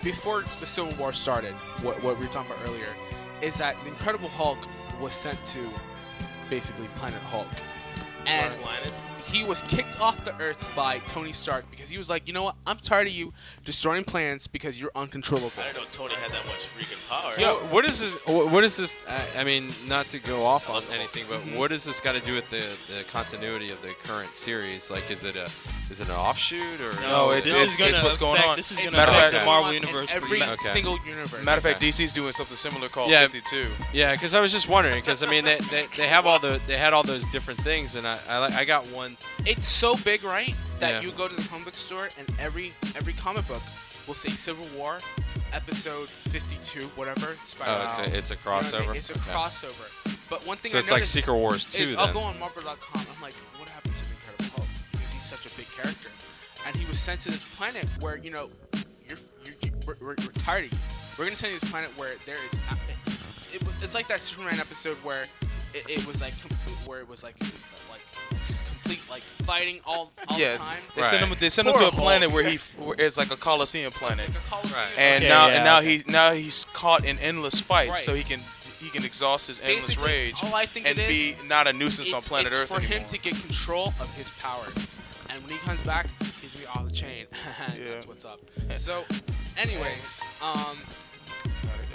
before the Civil War started, what what we were talking about earlier, is that the Incredible Hulk was sent to basically Planet Hulk, and planet. He was kicked off the Earth by Tony Stark because he was like, you know what, I'm tired of you destroying planets because you're uncontrollable. I didn't know Tony had that much freaking power. Yo, what is this? What is this? I- I mean, not to go off on anything, but mm-hmm. what does this got to do with the, the continuity of the current series? Like, is it a is it an offshoot or? No, is it's, this it's, is gonna it's what's going on. this is gonna Matter of affect fact, the Marvel universe every. Okay. single universe. Matter of fact, Okay. DC's doing something similar called Yeah. 52. Yeah, because I was just wondering, because I mean, they, they, they have all the they had all those different things, and I I, I got one. It's so big, right? That Yeah. you go to the comic book store and every every comic book will say Civil War, episode 52, whatever. Spider- Oh, it's a it's a You know I mean? crossover. It's a Okay. crossover. But one thing So I it's like Secret Wars too. is then. I'll go on Marvel.com. I'm like, what happened to the Incredible Hulk? Because he's such a big character, and he was sent to this planet where you know, you're, you're, you we're, we're, we're tired of you. We're gonna send you this planet where there is. Uh, it, it, it's like that Superman episode where it, it was like where it was like like complete like fighting all all yeah, the time. they send him. They send him to a Hulk. planet where he f- where it's like a Coliseum planet, Like a Coliseum. and Okay, now yeah, and now okay. he now he's caught in endless fights, Right. so he can he can exhaust his endless Basically, rage all I think and it is, be not a nuisance on planet it's Earth for anymore. him to get control of his power. And when he comes back, he's gonna be off the chain. Yeah. That's what's up. So, anyways, um,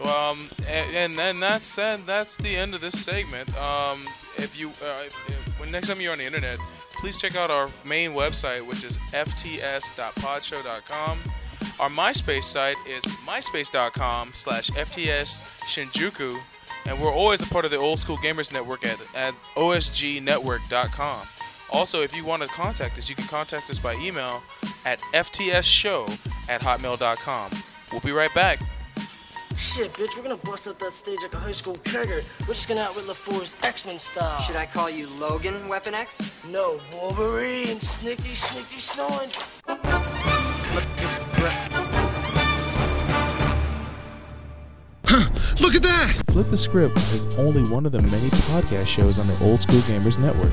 Well, um, and, and then that said, that's the end of this segment. Um, if you, uh, if, if- when next time you're on the internet, please check out our main website, which is fts.podshow.com. Our MySpace site is myspace.com slash FTS Shinjuku, and we're always a part of the Old School Gamers Network at, at osgnetwork.com. Also, if you want to contact us, you can contact us by email at ftsshow at hotmail.com. We'll be right back. Shit, bitch, we're gonna bust up that stage like a high school kegger. We're just gonna outwit LaFour's X-Men style. Should I call you Logan, Weapon X? No, Wolverine, snickty, snickty, snoring. Look at that! Flip the Script is only one of the many podcast shows on the Old School Gamers Network.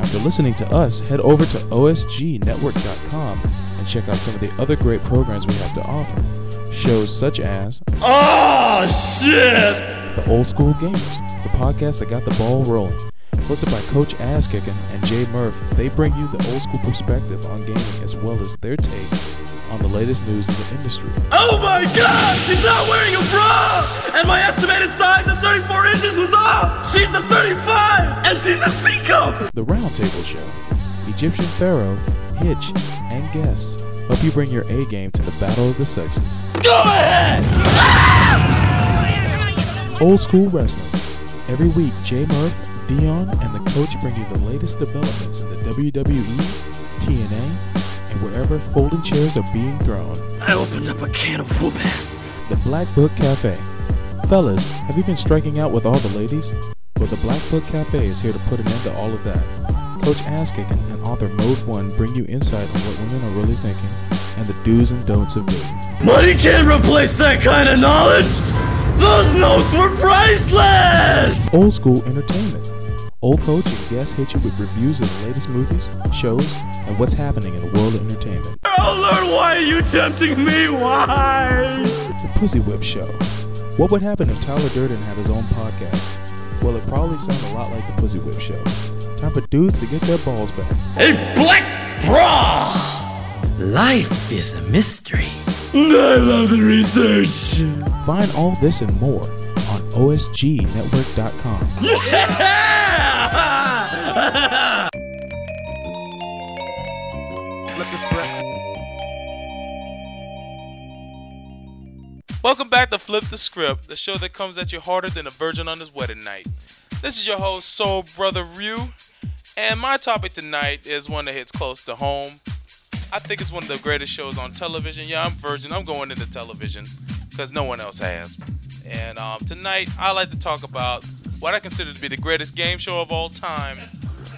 After listening to us, head over to osgnetwork.com and check out some of the other great programs we have to offer. Shows such as Oh, shit! The Old School Gamers, the podcast that got the ball rolling. Hosted by Coach Asskicking and Jay Murph, they bring you the old school perspective on gaming as well as their take on the latest news in the industry. Oh my god! She's not wearing a bra! And my estimated size of 34 inches was off! She's a 35! And she's a C cup! The Roundtable Show. Egyptian Pharaoh, Hitch, and guests help you bring your A game to the battle of the sexes. Go ahead! Ah! Old School Wrestling. Every week, Jay Murph, Dion, and the coach bring you the latest developments in the WWE, TNA, and wherever folding chairs are being thrown. I opened up a can of whoop ass. The Black Book Cafe. Fellas, have you been striking out with all the ladies? Well, the Black Book Cafe is here to put an end to all of that. Coach Asskicking and author Mode One bring you insight on what women are really thinking and the do's and don'ts of dating. Money can't replace that kind of knowledge! Those notes were priceless! Old school entertainment. Old coach and guests hit you with reviews of the latest movies, shows, and what's happening in the world of entertainment. Oh Lord, why are you tempting me? Why? The Pussy Whip Show. What would happen if Tyler Durden had his own podcast? Well, it probably sound a lot like the Pussy Whip Show. Time for dudes to get their balls back. A black bra! Life is a mystery. I love the research. Find all this and more on OSGNetwork.com. Yeah! Flip the script. Welcome back to Flip the Script, the show that comes at you harder than a virgin on his wedding night. This is your host, Soul Brother Ryu, and my topic tonight is one that hits close to home. I think it's one of the greatest shows on television. Yeah, I'm virgin. I'm going into television because no one else has. And um, tonight, I like to talk about what I consider to be the greatest game show of all time,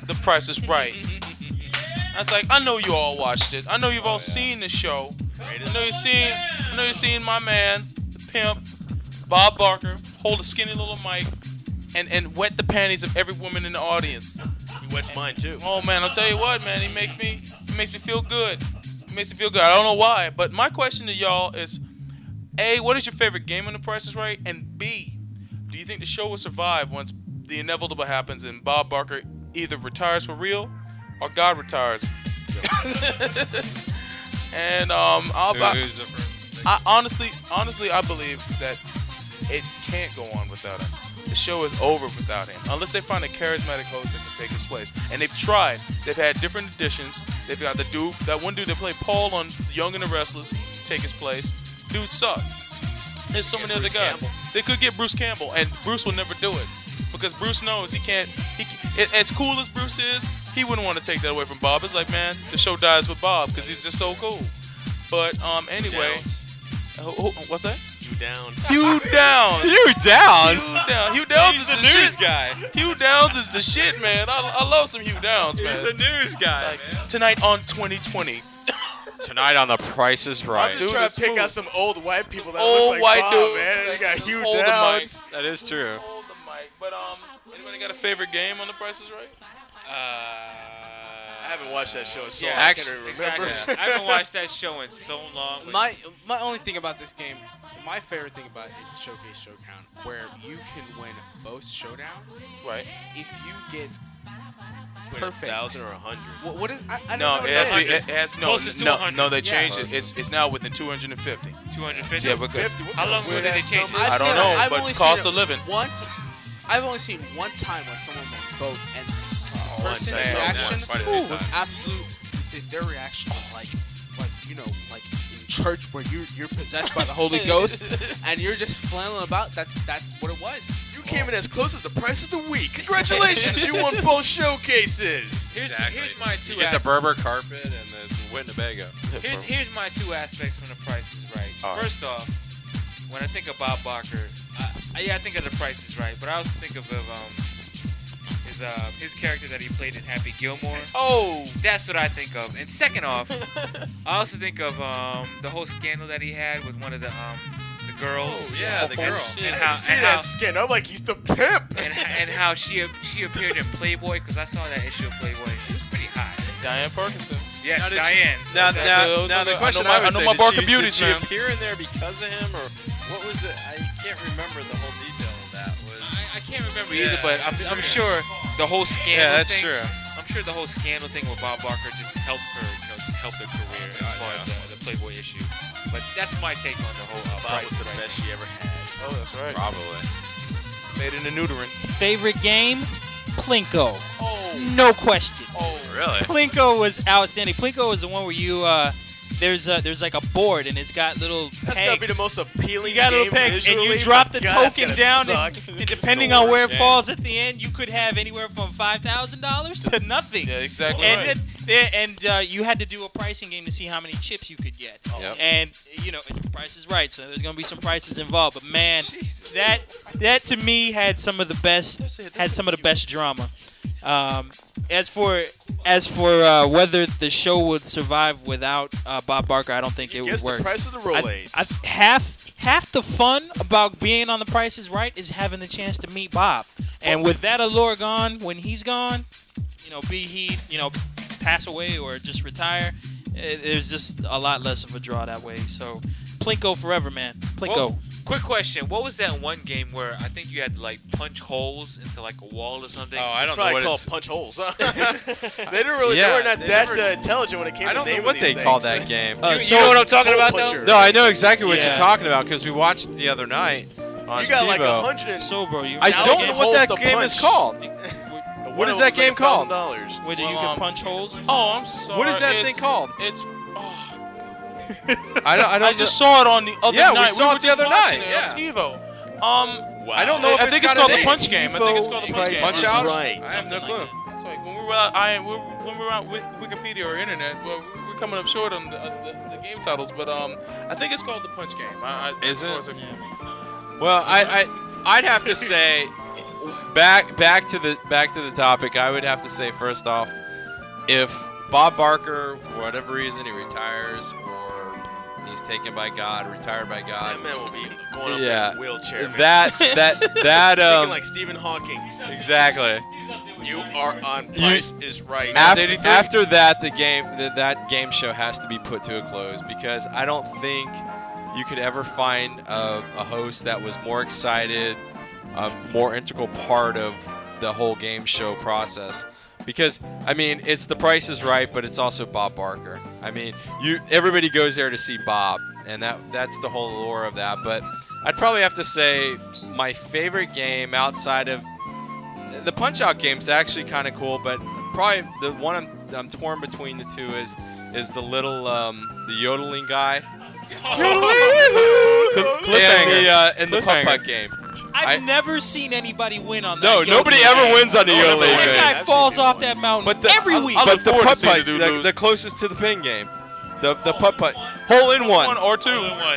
The Price is Right. I was like, I know you all watched it. I know you've all seen the show. I know you've seen. I know you've seen my man, the pimp, Bob Barker, hold a skinny little mic, and and wet the panties of every woman in the audience. Wets mine too. Oh man, I'll tell you what, man, he makes me he makes me feel good. He makes me feel good. I don't know why, but my question to y'all is: A, what is your favorite game on The Price is Right? And B, do you think the show will survive once the inevitable happens and Bob Barker either retires for real or God retires? and um, I'll, I, who's the first? I honestly, honestly, I believe that it can't go on without him. The show is over without him, unless they find a charismatic host that take his place. And they've tried. They've had different additions. They've got the dude, that one dude that played Paul on Young and the Restless, take his place. Dude sucked. There's so many other guys. They could get Bruce Campbell, and Bruce will never do it because Bruce knows he can't. He, as cool as Bruce is, he wouldn't want to take that away from Bob. It's like, man, the show dies with Bob because he's just so cool. But um, anyway, who- who- what's that? You down. Hugh Downs. Hugh Downs? Hugh Downs. Hugh Downs He's is a the news shit. guy. Hugh Downs is the shit, man. I, I love some Hugh Downs, man. He's a news guy, It's like, Tonight on 2020. Tonight on The Price is Right. I'm just trying to pick out some old white people that Old look like white Bob, dudes. man. You got Hugh Hold the Downs. That is true. Old the mic. But um, anybody got a favorite game on The Price is Right? I haven't watched that show in so Yeah, long. I can't remember. exactly. I haven't watched that show in so long. My my only thing about this game, my favorite thing about it is the showcase showdown, where you can win most showdowns. Right. If you get Win a perfect. thousand or a hundred. What, what is? I, I don't No, know it has to be. what It has no, to no, 100. no. They Yeah. changed it. It's it's now within 250. 250? Yeah, because How long ago did they change it? I don't seen know, I've but cost of living. Once, I've only seen one time when someone won both, and the one person's time. reaction Quite a ooh, was absolute. th- Their reaction was like, like you know, like in church where you you're possessed by the Holy Ghost, and you're just flailing about. That that's what it was. You came in as close as the price of the week. Congratulations, you won both showcases. Here's, here's my two You get the aspects. Berber carpet and the Winnebago. Here's, here's my two aspects when the price is right. All right. First off, when I think of Bob Barker, I, I, yeah, I think of the price is right, but I also think of um, his uh, his character that he played in Happy Gilmore. Oh, that's what I think of. And second off, I also think of um, the whole scandal that he had with one of the um, the girls. Oh, yeah, the girl. And I how, didn't see and that how, skin. I'm like, he's the pimp. and, and how she she appeared in Playboy because I saw that issue of Playboy. She was pretty hot. Diane Parkinson. Yes, Now, did she- Diane. Now, That's now, now the I know question my- I, would I know say, my did Barker she, beauties, did she man. appear in there because of him, or what was it? I can't remember the whole detail of that. Was I, I can't remember Yeah, either, but I'm, I'm weird. sure the whole scandal. Yeah, that's thing, true. I'm sure the whole scandal thing with Bob Barker just helped her, you know, just helped her career as far as the, the Playboy issue. But that's my take on the whole. Uh, Bob was the right best she ever had. Oh, that's right. Probably. Made in the neutering. Favorite game? Plinko. Oh. No question. Oh, really? Plinko was outstanding. Plinko was the one where you uh, there's a, there's like a board and it's got little That's pegs. gotta be the most appealing You got game little pegs, and you drop the God, token down, suck. and, and depending on where worst it game. falls at the end, you could have anywhere from five thousand dollars to nothing. Yeah, exactly And right. Then- and uh, you had to do a pricing game to see how many chips you could get. Yep. And you know, the price is right, so there's gonna be some prices involved. But man, that that to me had some of the best had some of the best drama. Um, as for as for uh, whether the show would survive without uh, Bob Barker, I don't think it would Guess the work. price of the I- Rolaids. I- half half the fun about being on The Price is Right is having the chance to meet Bob, and with that allure gone, when he's gone, you know, be he you know pass away or just retire, it was just a lot less of a draw that way. So Plinko forever, man. Plinko. Well, quick question: What was that one game where I think you had to like punch holes into like a wall or something? Oh, I don't know probably what called it's. punch holes. they didn't really. Yeah, they were not they that never- uh, intelligent when it came I to don't know naming what they things. call that game. Uh, you, so- you know what I'm talking about puncher. though? No, I know exactly what Yeah. you're talking about because we watched it the other night on You got like a hundred and So, bro, you I don't know what that to game is called. One What of is them that was like game called? $1,000. whether you Um, can punch holes. Oh, I'm sorry. What is that thing called? It's. I don't. I I, don't. just saw it on the other Yeah, we night. saw were it the other night, it on TiVo. Um, Wow. I don't know if I it's think it's called the. Punch Game. I think it's called the Punch Game. Punch Out? Right. I have no clue. It's like when we were out, I, we, when we were on Wik- Wikipedia or internet, well, we're coming up short on the, uh, the, the game titles, but um, I think it's called the Punch Game. I, I, Is it? as I- Well, I, I I'd have to say back back to the back to the topic. I would have to say first off, if Bob Barker, for whatever reason, he retires or he's taken by God, retired by God. That man will be going up Yeah, in a wheelchair. Man. that that that um like Stephen Hawking. exactly. You are on Price is Right. After, after that, the game that that game show has to be put to a close because I don't think you could ever find a, a host that was more excited, a more integral part of the whole game show process. Because I mean, it's The Price is Right, but it's also Bob Barker. I mean, you everybody goes there to see Bob, and that that's the whole allure of that. But I'd probably have to say my favorite game outside of the Punch Out game's actually kind of cool, but probably the one I'm, I'm torn between the two is is the little um, the yodeling guy. and the uh, and the putt putt game. I've I- never seen anybody win on that. No, yodeling nobody game. ever wins on the yodeling nobody. That guy falls off that mountain But the, every week. But the putt putt, the the, closest to the pin game, the the putt putt, hole in one. One or two.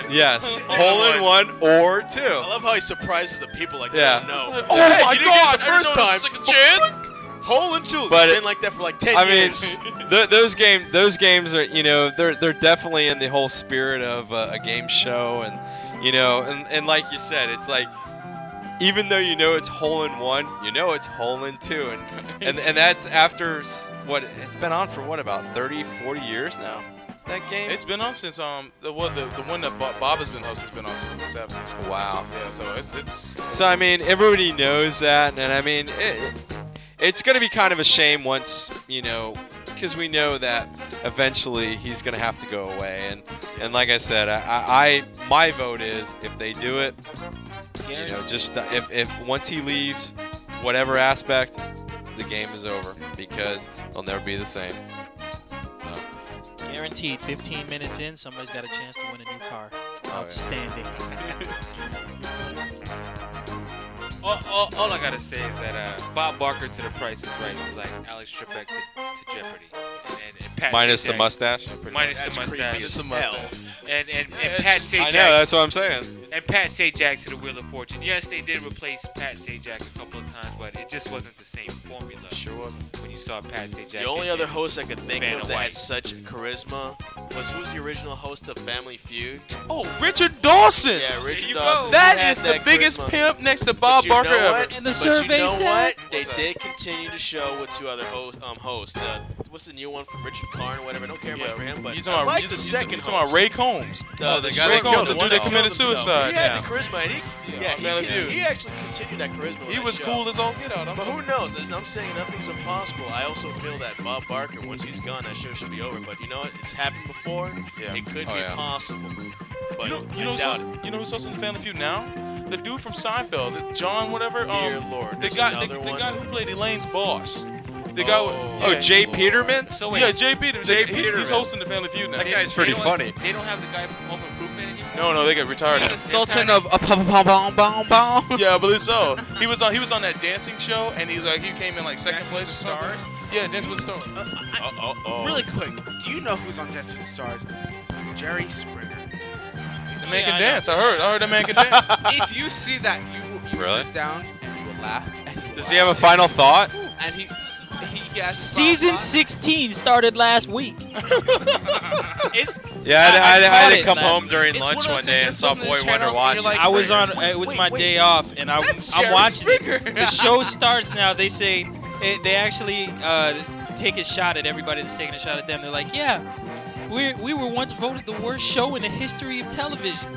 Yes, hole in one or two. I love how he surprises the people like Yeah. they don't. Oh Hey, my you God! the first I didn't know time. there was a second chance. Hole in two. But it's it- been like that for like ten I mean, th- those game those games are you know they're they're definitely in the whole spirit of uh, a game show and you know and, and like you said it's like even though you know it's hole in one you know it's hole in two. And and, and that's after what it's been on for what about 30 40 years now? That game? It's been on since um the what the, the one that Bob, has been hosting has been on since the seventies. wow. Yeah, so it's it's so I mean everybody knows that and I mean it, it's going to be kind of a shame once you know because we know that eventually he's going to have to go away. And and like I said I I- my vote is if they do it you know just uh, if, if once he leaves whatever aspect the game is over because it'll never be the same so, Guaranteed. 15 minutes in, somebody's got a chance to win a new car. yeah. Outstanding. All, all, all I gotta say is that uh, Bob Barker to the Price is Right was like Alex Trebek to, to Jeopardy, and, and, and Pat minus the mustache minus the mustache, as the mustache. and and, and Yeah, Pat Sajak. I know that's what I'm saying And Pat Sajak to the Wheel of Fortune. Yes, they did replace Pat Sajak a couple of times, but it just wasn't the same formula. Sure wasn't. When you saw Pat Sajak. The only other host I could think Vanna of that had such charisma was who's the original host of Family Feud? Oh, Richard Dawson. Yeah, Richard you Dawson. go. That He is had the that biggest charisma. pimp next to But Bob you Barker know ever. what? And the but survey you know said- what? They What's that? did continue to show with two other host, um, hosts. The what's the new one from Richard Karn or whatever. I don't care much for him, but you I talking about- like you- the you- second. you talking about host. Ray Combs? The, Oh, the the guy Ray that Combs, killed the dude that himself. committed Killed himself. suicide. He had Yeah. the charisma, and he, Yeah, yeah, he, man, he, dude. he actually continued that charisma. He on was that cool as all get out. I'm But who knows? There's- I'm saying nothing's impossible. I also feel that Bob Barker, once he's gone, that show should be over. But you know what? It's happened before. Yeah. It could Oh, be yeah. possible. But You know, you I know, who's doubt also, you know who's hosting the Family Feud now? The dude from Seinfeld, John, whatever. Dear um, Lord, the guy, the, the guy who played Elaine's boss. The guy. with- Oh, yeah. J. Peterman? So wait, yeah, J. Peterman. Jay he's, he's hosting the Family Feud now. That guy's pretty they don't- funny. They don't have the guy from Home Improvement anymore. No, no, they got retired. now. Sultan of a pom pom pom pom pom. Yeah, I believe so. He was on. He was on that dancing show, and he like he came in like second place or something. Yeah, Dance with the Stars. oh, oh. Really quick, do you know who's on Dancing with the Stars? Jerry Springer. The man Yeah, can I dance. I heard. I heard the man can dance. if you see that, you you will Really? sit down and you will laugh. And you will Does he have a laugh. final thought? And he he has Season 16 started last week. it's Yeah, I, I, I, caught had to come home week. during It's lunch one one day and saw that's Boy Wonder channels watching. I was on. Springer. It was Wait, my wait. day off, and I, That's I'm watching. It. The show starts now. They say it, they actually uh, take a shot at everybody that's taking a shot at them. They're like, yeah, we we were once voted the worst show in the history of television.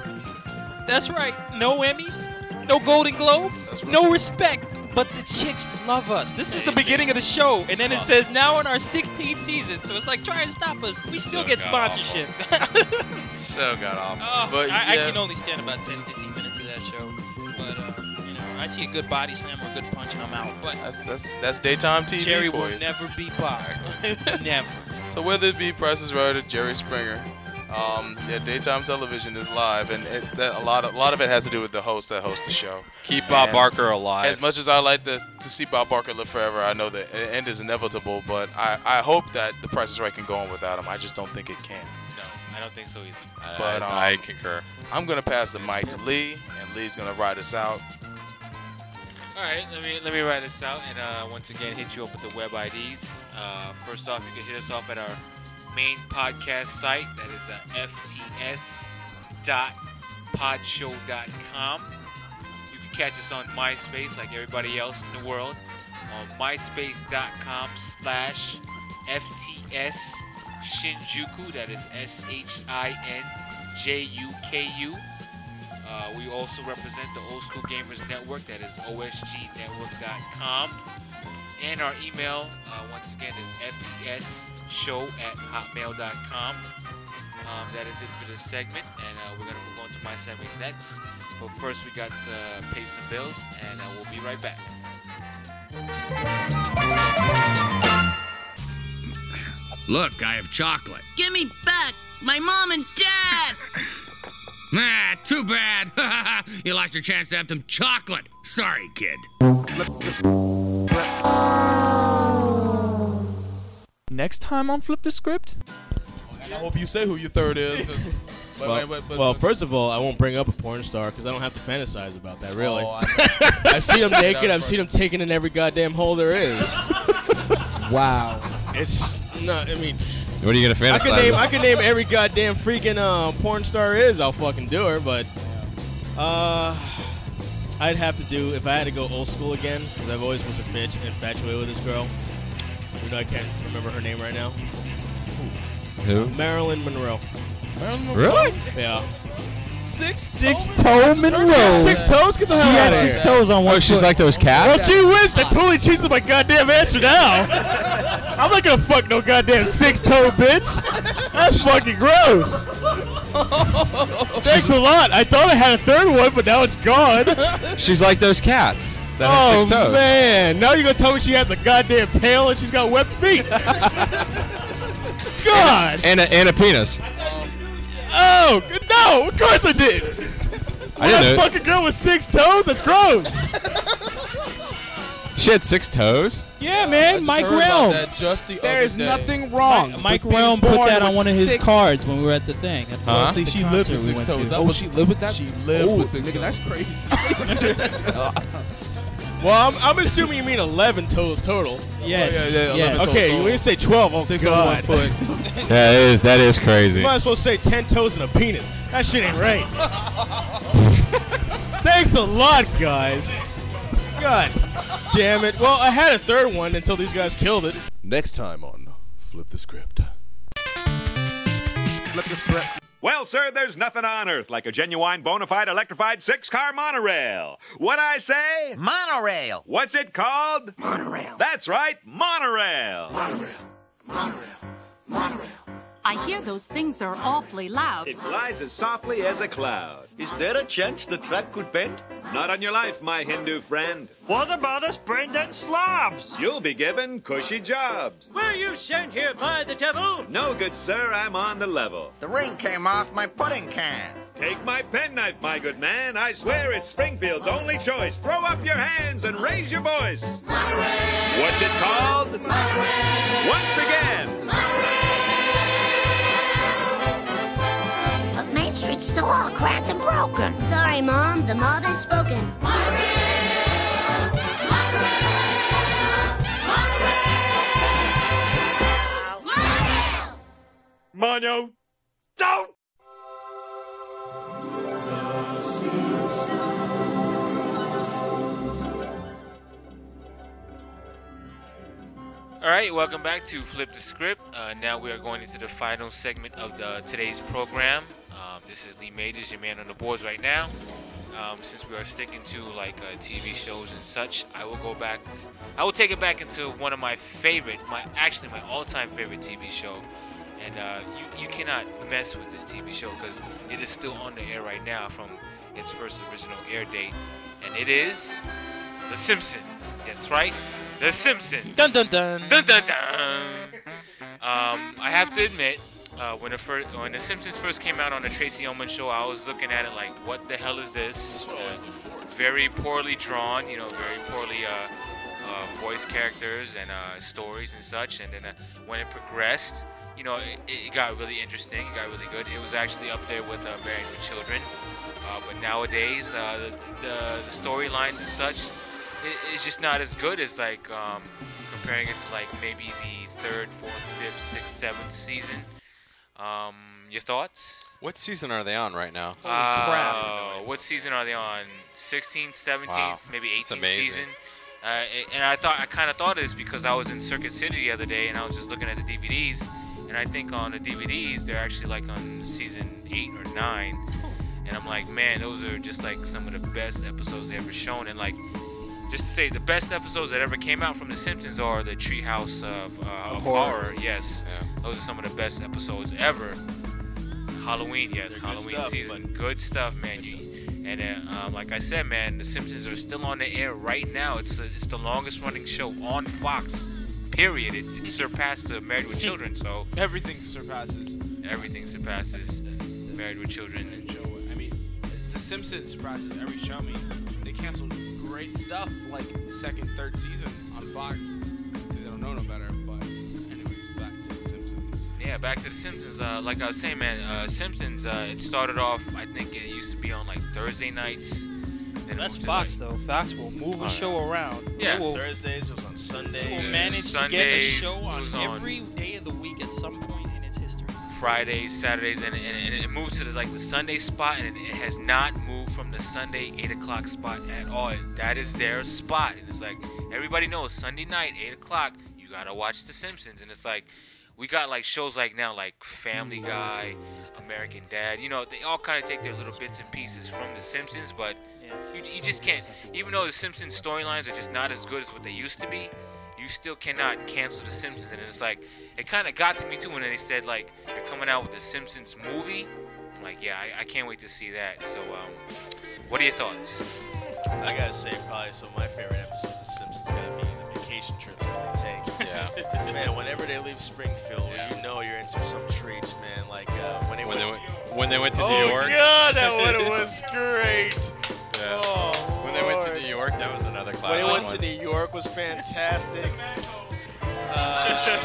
That's right. No Emmys, no Golden Globes, no respect. But the chicks love us. This is the beginning of the show, and then it says now in our 16th season. So it's like try and stop us. We still So get sponsorship. so god awful. Oh, But, I, I can only stand about 10, 15 minutes of that show. But uh, you know, I see a good body slam or a good punch, and I'm out. But That's that's that's daytime TV Jerry for will you. never be Bob. never. So whether it be Price is Right or Jerry Springer, um, yeah, daytime television is live, and it, that, a lot of a lot of it has to do with the host that hosts the show. Keep Bob And Barker alive. As much as I like to, to see Bob Barker live forever, I know that the end is inevitable. But I, I hope that the Price is Right can go on without him. I just don't think it can. No, I don't think so either. I, But, I, I um, concur. I'm gonna pass the mic to Lee, and Lee's gonna ride us out. All right, let me let me write this out and uh, once again hit you up with the web IDs. Uh, first off, you can hit us off at our main podcast site. That is uh, fts.podshow.com. You can catch us on MySpace like everybody else in the world on myspace.com slash FTS Shinjuku. That is S H I N J U K U. Uh, we also represent the Old School Gamers Network, that is osgnetwork.com. And our email, uh, once again, is ftsshow at hotmail.com. Um, that is it for this segment, and uh, we're going to move on to my segment next. But first, we got to uh, pay some bills, and uh, we'll be right back. Look, I have chocolate. Give me back my mom and dad! Ah, too bad. you lost your chance to have some chocolate. Sorry, kid. Next time on Flip the Script. And I hope you say who your third is. but- well, but- but- well, first of all, I won't bring up a porn star because I don't have to fantasize about that. Really, Oh, I- I see them naked. I've seen them taking in every goddamn hole there is. Wow. It's not. I mean, What are you gonna fantasize? I fantasize? can name. about? I can name every goddamn freaking uh, porn star is. I'll fucking do her. But uh, I'd have to do if I had to go old school again because I've always was a bitch infatuated with this girl. You know, I can't remember her name right now. Who? Marilyn Monroe. Marilyn Monroe? Really? Yeah. Six Six toe Monroe. Six toes? Get the She hell had out of six here. toes on one Oh, she's foot. like those cats? Well, cats. gee whiz, that totally changes my goddamn answer now. I'm not gonna fuck no goddamn six toe bitch. That's fucking gross. Thanks a lot. I thought I had a third one, but now it's gone. She's like those cats that oh have six toes. man, now you're gonna tell me she has a goddamn tail and she's got webbed feet. God. And a, and a penis. Oh good- no, of course I did. I didn't know. Fucking girl with six toes. That's gross. She had six toes. Yeah, man, Mike heard about Realm. that just the There other is day. nothing wrong. Mike, Mike being Realm put born that on with one of his six- cards when we were at the thing. At the, Huh? See, she lived with six toes. That Oh, was she lived with that. She lived oh, with six nigga, toes. that's crazy. Well, I'm, I'm assuming you mean 11 toes total. Yes. Oh, yeah, yeah, yes. 11 Okay, total. when you say 12, oh Six god. on one foot. That is that is crazy. You might as well say 10 toes and a penis. That shit ain't right. Thanks a lot, guys. God damn it. Well, I had a third one until these guys killed it. Next time on Flip the script. Flip the script. Well, sir, there's nothing on earth like a genuine, bona fide, electrified six car monorail. What I say? Monorail. What's it called? Monorail. That's right, monorail. Monorail. Monorail. monorail. I hear those things are awfully loud. It glides as softly as a cloud. Is there a chance the track could bend? Not on your life, my Hindu friend. What about us Brendan dead slobs? You'll be given cushy jobs. Were you sent here by the devil? No, good sir, I'm on the level. The ring came off my pudding can. Take my penknife, my good man. I swear it's Springfield's only choice. Throw up your hands and raise your voice. Monorail. What's it called? Monorail. Once again. But Street's still all cracked and broken. Sorry, Mom. The mob has spoken. Mono, don't! All right, welcome back to Flip the Script. Uh, now we are going into the final segment of the, today's program. Um, this is Lee Majors, your man on the boards right now. Um, since we are sticking to like uh, TV shows and such, I will go back. I will take it back into one of my favorite, my actually my all-time favorite TV show. And uh, you you cannot mess with this TV show because it is still on the air right now from its first original air date, and it is The Simpsons. That's right, The Simpsons. Dun dun dun. Dun dun dun. Um, I have to admit, uh, when the first, when the Simpsons first came out on the Tracey Ullman show, I was looking at it like, what the hell is this? Uh, very poorly drawn, you know, very poorly uh, uh, voice characters and uh, stories and such. And then uh, when it progressed, you know, it, it got really interesting. It got really good. It was actually up there with uh, Married with Children. Uh, but nowadays, uh, the, the, the storylines and such, it, it's just not as good as like um, comparing it to like maybe the third, fourth, fifth, sixth, seventh season. Um, your thoughts? What season are they on right now? Uh, what season are they on? 16th, 17th, Wow. maybe It's 18th season. Uh, and I thought I kind of thought of this because I was in Circuit City the other day and I was just looking at the DVDs, and I think on the DVDs they're actually like on season eight or nine, and I'm like, man, those are just like some of the best episodes they ever shown, and like. Just to say, the best episodes that ever came out from The Simpsons are the Treehouse of, uh, of horror. horror. Yes, those are some of the best episodes ever. Halloween, yes, They're good Halloween stuff, season, good stuff, man. You- And uh, um, like I said, man, The Simpsons are still on the air right now. It's the it's the longest running show on Fox. Period. It, it surpassed the Married with Children. So Everything surpasses. everything surpasses Married with Children. I mean, The Simpsons surpasses every show. I mean, they canceled great stuff like second, third season on Fox because they don't know no better. But anyways, back to The Simpsons. Yeah, back to The Simpsons. Uh, like I was saying, man, uh, Simpsons. Uh, it started off. I think it used to be on like Thursday nights. Then That's Fox like- though. Fox will move a Oh, show around. Yeah. Will, Thursdays, it was on Sundays. they will manage to get a show on on- every day of the week at some point in its history. Fridays, Saturdays, and, and, and it moves to the, like the Sunday spot, and it has not moved from the Sunday eight o'clock spot at all. That is their spot, and it's like everybody knows Sunday night eight o'clock, you gotta watch The Simpsons, and it's like we got like shows like now like Family Guy, American Dad. You know, they all kind of take their little bits and pieces from The Simpsons, but you, you just can't. Even though The Simpsons storylines are just not as good as what they used to be, you still cannot cancel The Simpsons. And it's like, it kind of got to me too when they said, like, they're coming out with the Simpsons movie. I'm like, yeah, I, I can't wait to see that. So, um, what are your thoughts? I gotta say, probably some of my favorite episodes of The Simpsons gotta be the vacation trips that they take. Yeah. man, whenever they leave Springfield, you know you're into some treats, man. Like uh, when they When they went. went, when they went to oh New York. Oh, God, that one was great. Yeah. Oh, when they went to New York, that was another classic. When they went one. to New York was fantastic. Uh,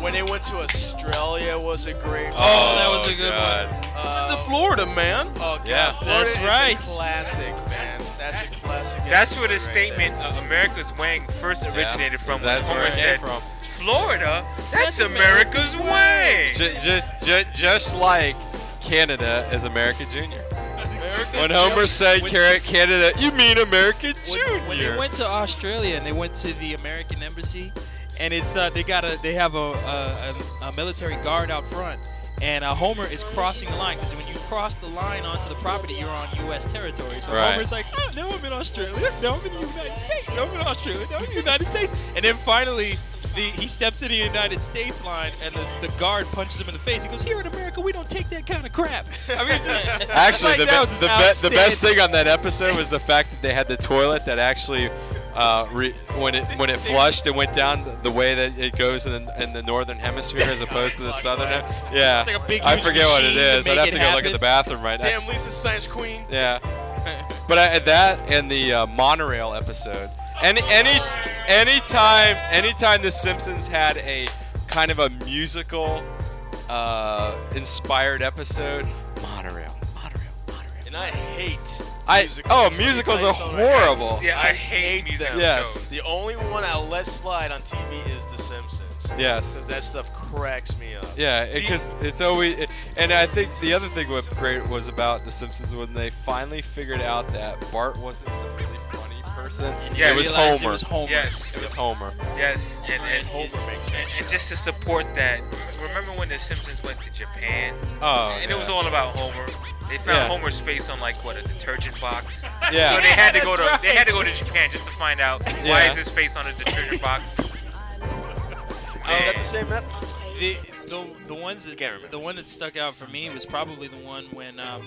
when they went to Australia was a great. Oh, one. that was a good God. one. Uh, the Florida man. Oh God, Yeah. Florida That's is right. A classic, man. That's a classic. That's where the right statement uh, America's Wang first originated from. that's where it came from. Florida? That's, America's Wang! Ju- just, just, just like Canada is America Junior. When Homer said Ca- Canada, you mean America Junior? When they went to Australia and they went to the American embassy, and it's uh, they got a they have a, a, a, military guard out front, and uh, Homer is crossing the line because when you cross the line onto the property, you're on U.S. territory. So Right. Homer's like, oh, now I'm in Australia, now I'm in the United States, now I'm in Australia, now I'm in the United States, and then finally. The, he steps in the United States line, and the, the guard punches him in the face. He goes, "Here in America, we don't take that kind of crap." I mean, it's just- Actually, like, the, be- the, be- the best thing on that episode was the fact that they had the toilet that actually, uh, re- when it when it flushed, it went down the, the way that it goes in the, in the northern hemisphere as opposed to the southern. hem- Yeah, It's like a big, I forget what it machine to is. I'd have to go look at the bathroom right now. Damn, Lisa Science Queen. Yeah. But I, that and the uh, monorail episode. Any any anytime anytime the Simpsons had a kind of a musical uh, inspired episode, monorail. Monorail. monorail. And I hate. I musicals. oh musicals are horrible. Yeah, I, I hate hate them. Yes. The only one I'll let slide on TV is The Simpsons. Yes. Because that stuff cracks me up. Yeah, because it's always, and I think the other thing what great was about The Simpsons when they finally figured out that Bart wasn't the really funny person. Yeah, it was Homer. it was Homer. Yes. it was Homer. Yes, and and, and, and just to support that, remember when the Simpsons went to Japan? Oh, and it was all about Homer. They found Yeah. Homer's face on like what a detergent box. Yeah. So they had to go to That's they had to go to Japan just to find out why Yeah. is his face on a detergent box. Oh, is that the same map? The the the ones that the one that stuck out for me was probably the one when um,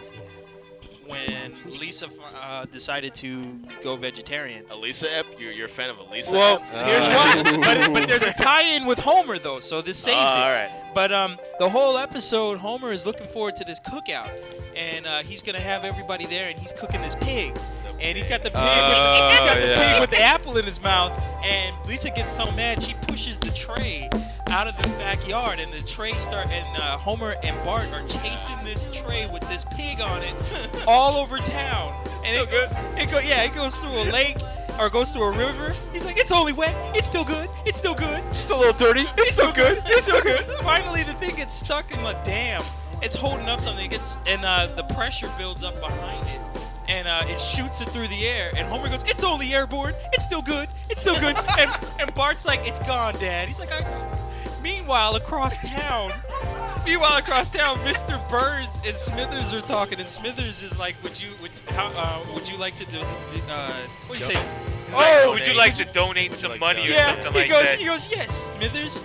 when Lisa uh, decided to go vegetarian. Elisa Ep, you're, you're a fan of Elisa Well, Ep? here's why. But, but there's a tie-in with Homer though, so this saves Oh, it. all right. But um, the whole episode, Homer is looking forward to this cookout, and uh, he's gonna have everybody there, and he's cooking this pig, and he's got the pig, with the, he's got Oh, the yeah. pig with the apple in his mouth, and Lisa gets so mad she pushes the tray out of the backyard, and the tray start, and uh, Homer and Bart are chasing this tray with this pig on it all over town. and it, good. It go, yeah, it goes through a lake. Or goes through a river. He's like, it's only wet. It's still good. It's still good. Just a little dirty. It's still good. It's still good. Finally, the thing gets stuck in the dam. It's holding up something. It gets and uh, the pressure builds up behind it, and uh, it shoots it through the air. And Homer goes, "It's only airborne. It's still good. It's still good." and, and Bart's like, "It's gone, Dad." He's like, I. Meanwhile, across town. Meanwhile, across town, Mr. Burns and Smithers are talking, and Smithers is like, "Would you, would, how, uh, would you like to do? Uh, what do you say? Oh, would you like to donate some money or yeah, something he like goes, that? He goes, yes, Smithers.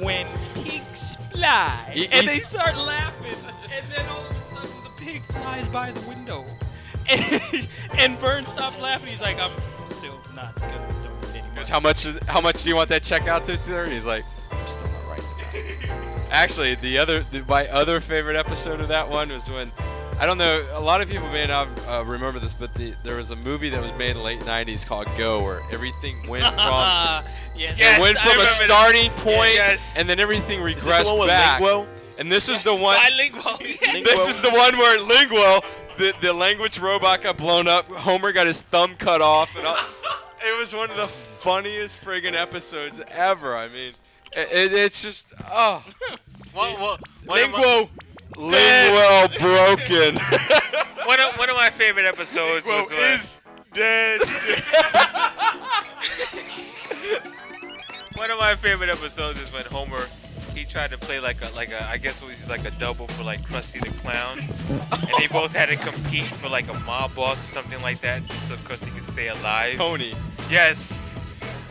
When pigs fly, He- and they start laughing, and then all of a sudden the pig flies by the window, and, and Burns stops laughing. He's like, I'm still not gonna donate any money. How much? How much do you want that check out to, sir? He's like, Actually, the other, the, my other favorite episode of that one was when, I don't know, a lot of people may not uh, remember this, but the, there was a movie that was made in the late '90s called Go, where everything went from, yes, it went from a remember that. starting point, Yes. and then everything Is this regressed the one with back. Linguo? And this is the one. Bilingual. This is the one where Linguo, the, the language robot, got blown up. Homer got his thumb cut off, and all, it was one of the funniest friggin' episodes ever. I mean, it, it, it's just oh, What, what, my, Linguo. Linguo broken. one, of, one of my favorite episodes was when, is dead. One of my favorite episodes is when Homer he tried to play like a like a I guess it was like a double for like Krusty the Clown, and they both had to compete for like a mob boss or something like that, just so Krusty could stay alive. Tony. Yes,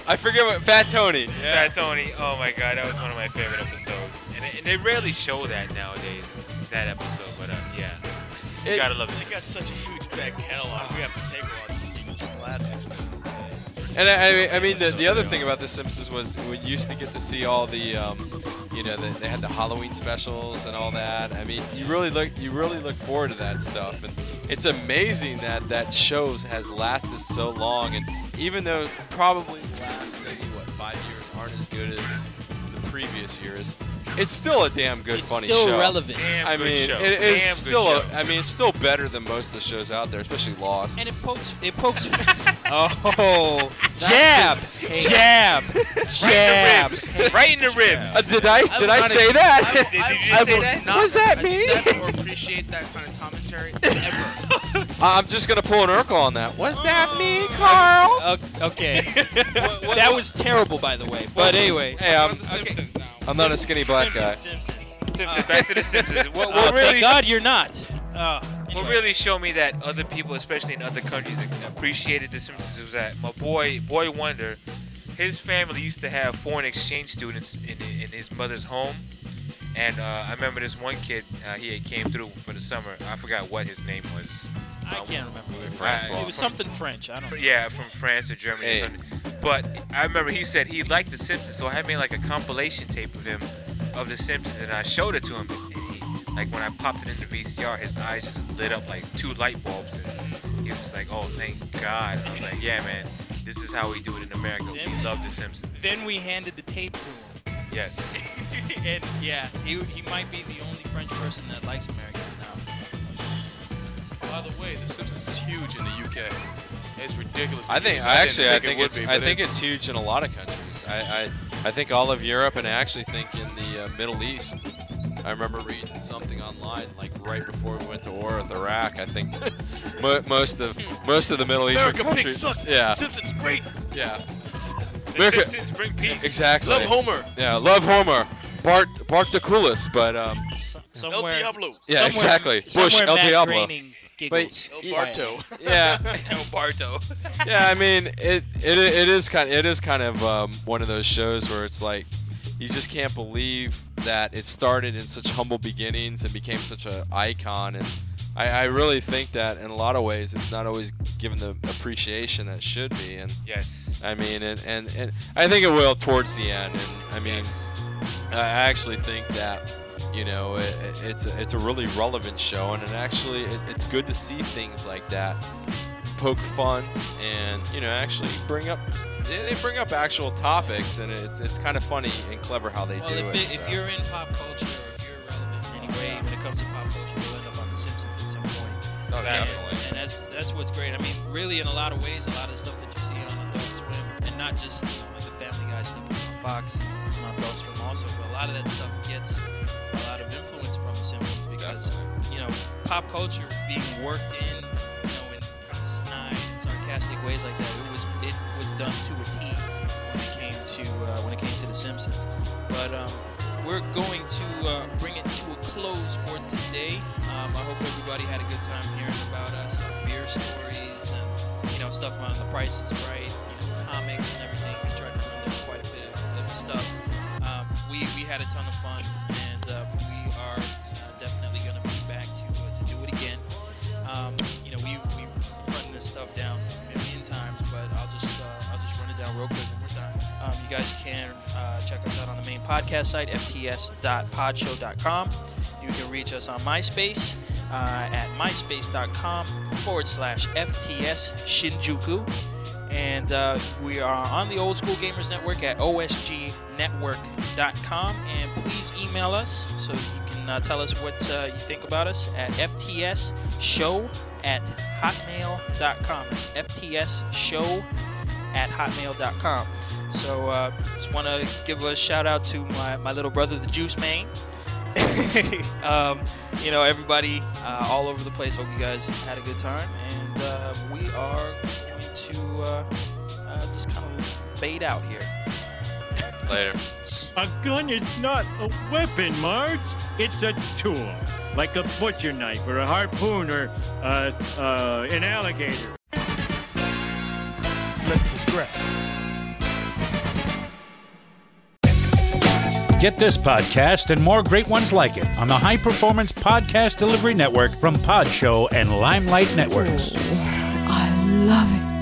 I forget what Fat Tony. Fat Tony. Oh my God, that was one of my favorite episodes, and, it, and they rarely show that nowadays. That episode, but uh, yeah, you It- gotta love it. They got such a huge back catalog. We have to take a lot of these classics. And I, I mean, the, the other thing about The Simpsons was we used to get to see all the, um, you know, the, they had the Halloween specials and all that. I mean, you really look, you really look forward to that stuff, and it's amazing that that show has lasted so long. And even though probably the last maybe what five years aren't as good as previous years, it's still a damn good, It's funny still show. relevant. Damn I good mean, show. it is Damn still. A, show. I mean, it's still better than most of the shows out there, especially Lost. and it pokes, it pokes. oh, jab, jab, jab. Right in the ribs. Uh, did I did I not say even- that? Did, did you just say that? Not What does that mean? accept or appreciate that kind of commentary ever. I'm just gonna pull an Urkel on that. Was that me, Carl? O- Okay. that was terrible, by the way. But anyway. Hey, I'm I'm not a skinny black guy. Simpsons. Simpsons, back to the Simpsons. What, Oh, what really? thank God you're not. Oh, What really showed me that other people, especially in other countries, appreciated The Simpsons was that my boy, Boy Wonder, his family used to have foreign exchange students in, in his mother's home. And uh, I remember this one kid, uh, he came through for the summer. I forgot what his name was. I can't remember. Francois. It was something French. I don't know. Yeah, from France or Germany Hey. or something. But I remember he said he liked The Simpsons, so I had made like a compilation tape of him of The Simpsons, and I showed it to him. And he, like when I popped it in the VCR, his eyes just lit up like two light bulbs. And he was like, "Oh, thank God!" I was like, "Yeah, man, this is how we do it in America. We love The Simpsons." Then we handed the tape to him. Yes. and yeah, he, he might be the only French person that likes Americans now. By the way, The Simpsons is huge in the UK. It's ridiculous. I think. I actually I didn't think it it's be, I think it- it's huge in a lot of countries. I I, I think all of Europe and I actually think in the uh, Middle East. I remember reading something online like right before we went to war with Iraq. I think mo- most of most of the Middle Eastern America pig countries. suck. Yeah. Simpsons great. Yeah. The America- Simpsons bring peace. Exactly. Love Homer. Yeah, love Homer. Bart Bart the coolest, but um. Somewhere, El Diablo. Yeah, somewhere- exactly. Bush, somewhere El Matt Diablo. Groening giggles. But- El Barto. Yeah. El Barto. yeah, I mean it, it it is kind it is kind of um, one of those shows where it's like you just can't believe that it started in such humble beginnings and became such an icon and I, I really think that in a lot of ways it's not always given the appreciation that it should be and Yes. I mean and, and, and I think it will towards the end and I mean I actually think that you know it, it- it's a, it's a really relevant show and it actually it, it's good to see things like that poke fun and you know actually bring up they they bring up actual topics and it's it's kind of funny and clever how they Well, do if, it. it, so. if you're in pop culture or if you're relevant in any way when it comes to pop culture, you'll end up on The Simpsons at some point. Oh, and, definitely. And that's that's what's great. I mean, really, in a lot of ways, a lot of the stuff that you see on Adult Swim, and not just you know, like the Family Guy stuff on Fox and on Adult Swim also, but a lot of that stuff gets because you know pop culture being worked in, you know, in kind of snide sarcastic ways like that. It was it was done to a T when it came to uh, when it came to The Simpsons. But um, we're going to uh, bring it to a close for today. Um, I hope everybody had a good time hearing about us, beer stories, and you know stuff on the Price is Right, you know comics and everything. We tried to run quite a bit of, of stuff. Um, we we had a ton of fun, and uh, we are real quick one more time. Um, you guys can uh, check us out on the main podcast site, fts.podshow.com. You can reach us on MySpace uh, at myspace.com forward slash FTS Shinjuku. And uh, we are on the Old School Gamers Network at osgnetwork.com. And please email us so you can uh, tell us what uh, you think about us at ftsshow at hotmail.com. It's ftsshow at hotmail.com. So uh, just want to give a shout out to my, my little brother, the Juice Man. um, you know, everybody uh, all over the place. Hope you guys had a good time. And uh, we are going to uh, uh, just kind of fade out here. Later. A gun is not a weapon, Marge. It's a tool, like a butcher knife or a harpoon or uh, uh, an alligator. Flip. Get this podcast and more great ones like it on the High Performance Podcast Delivery Network from Podshow and Limelight Networks. I love it.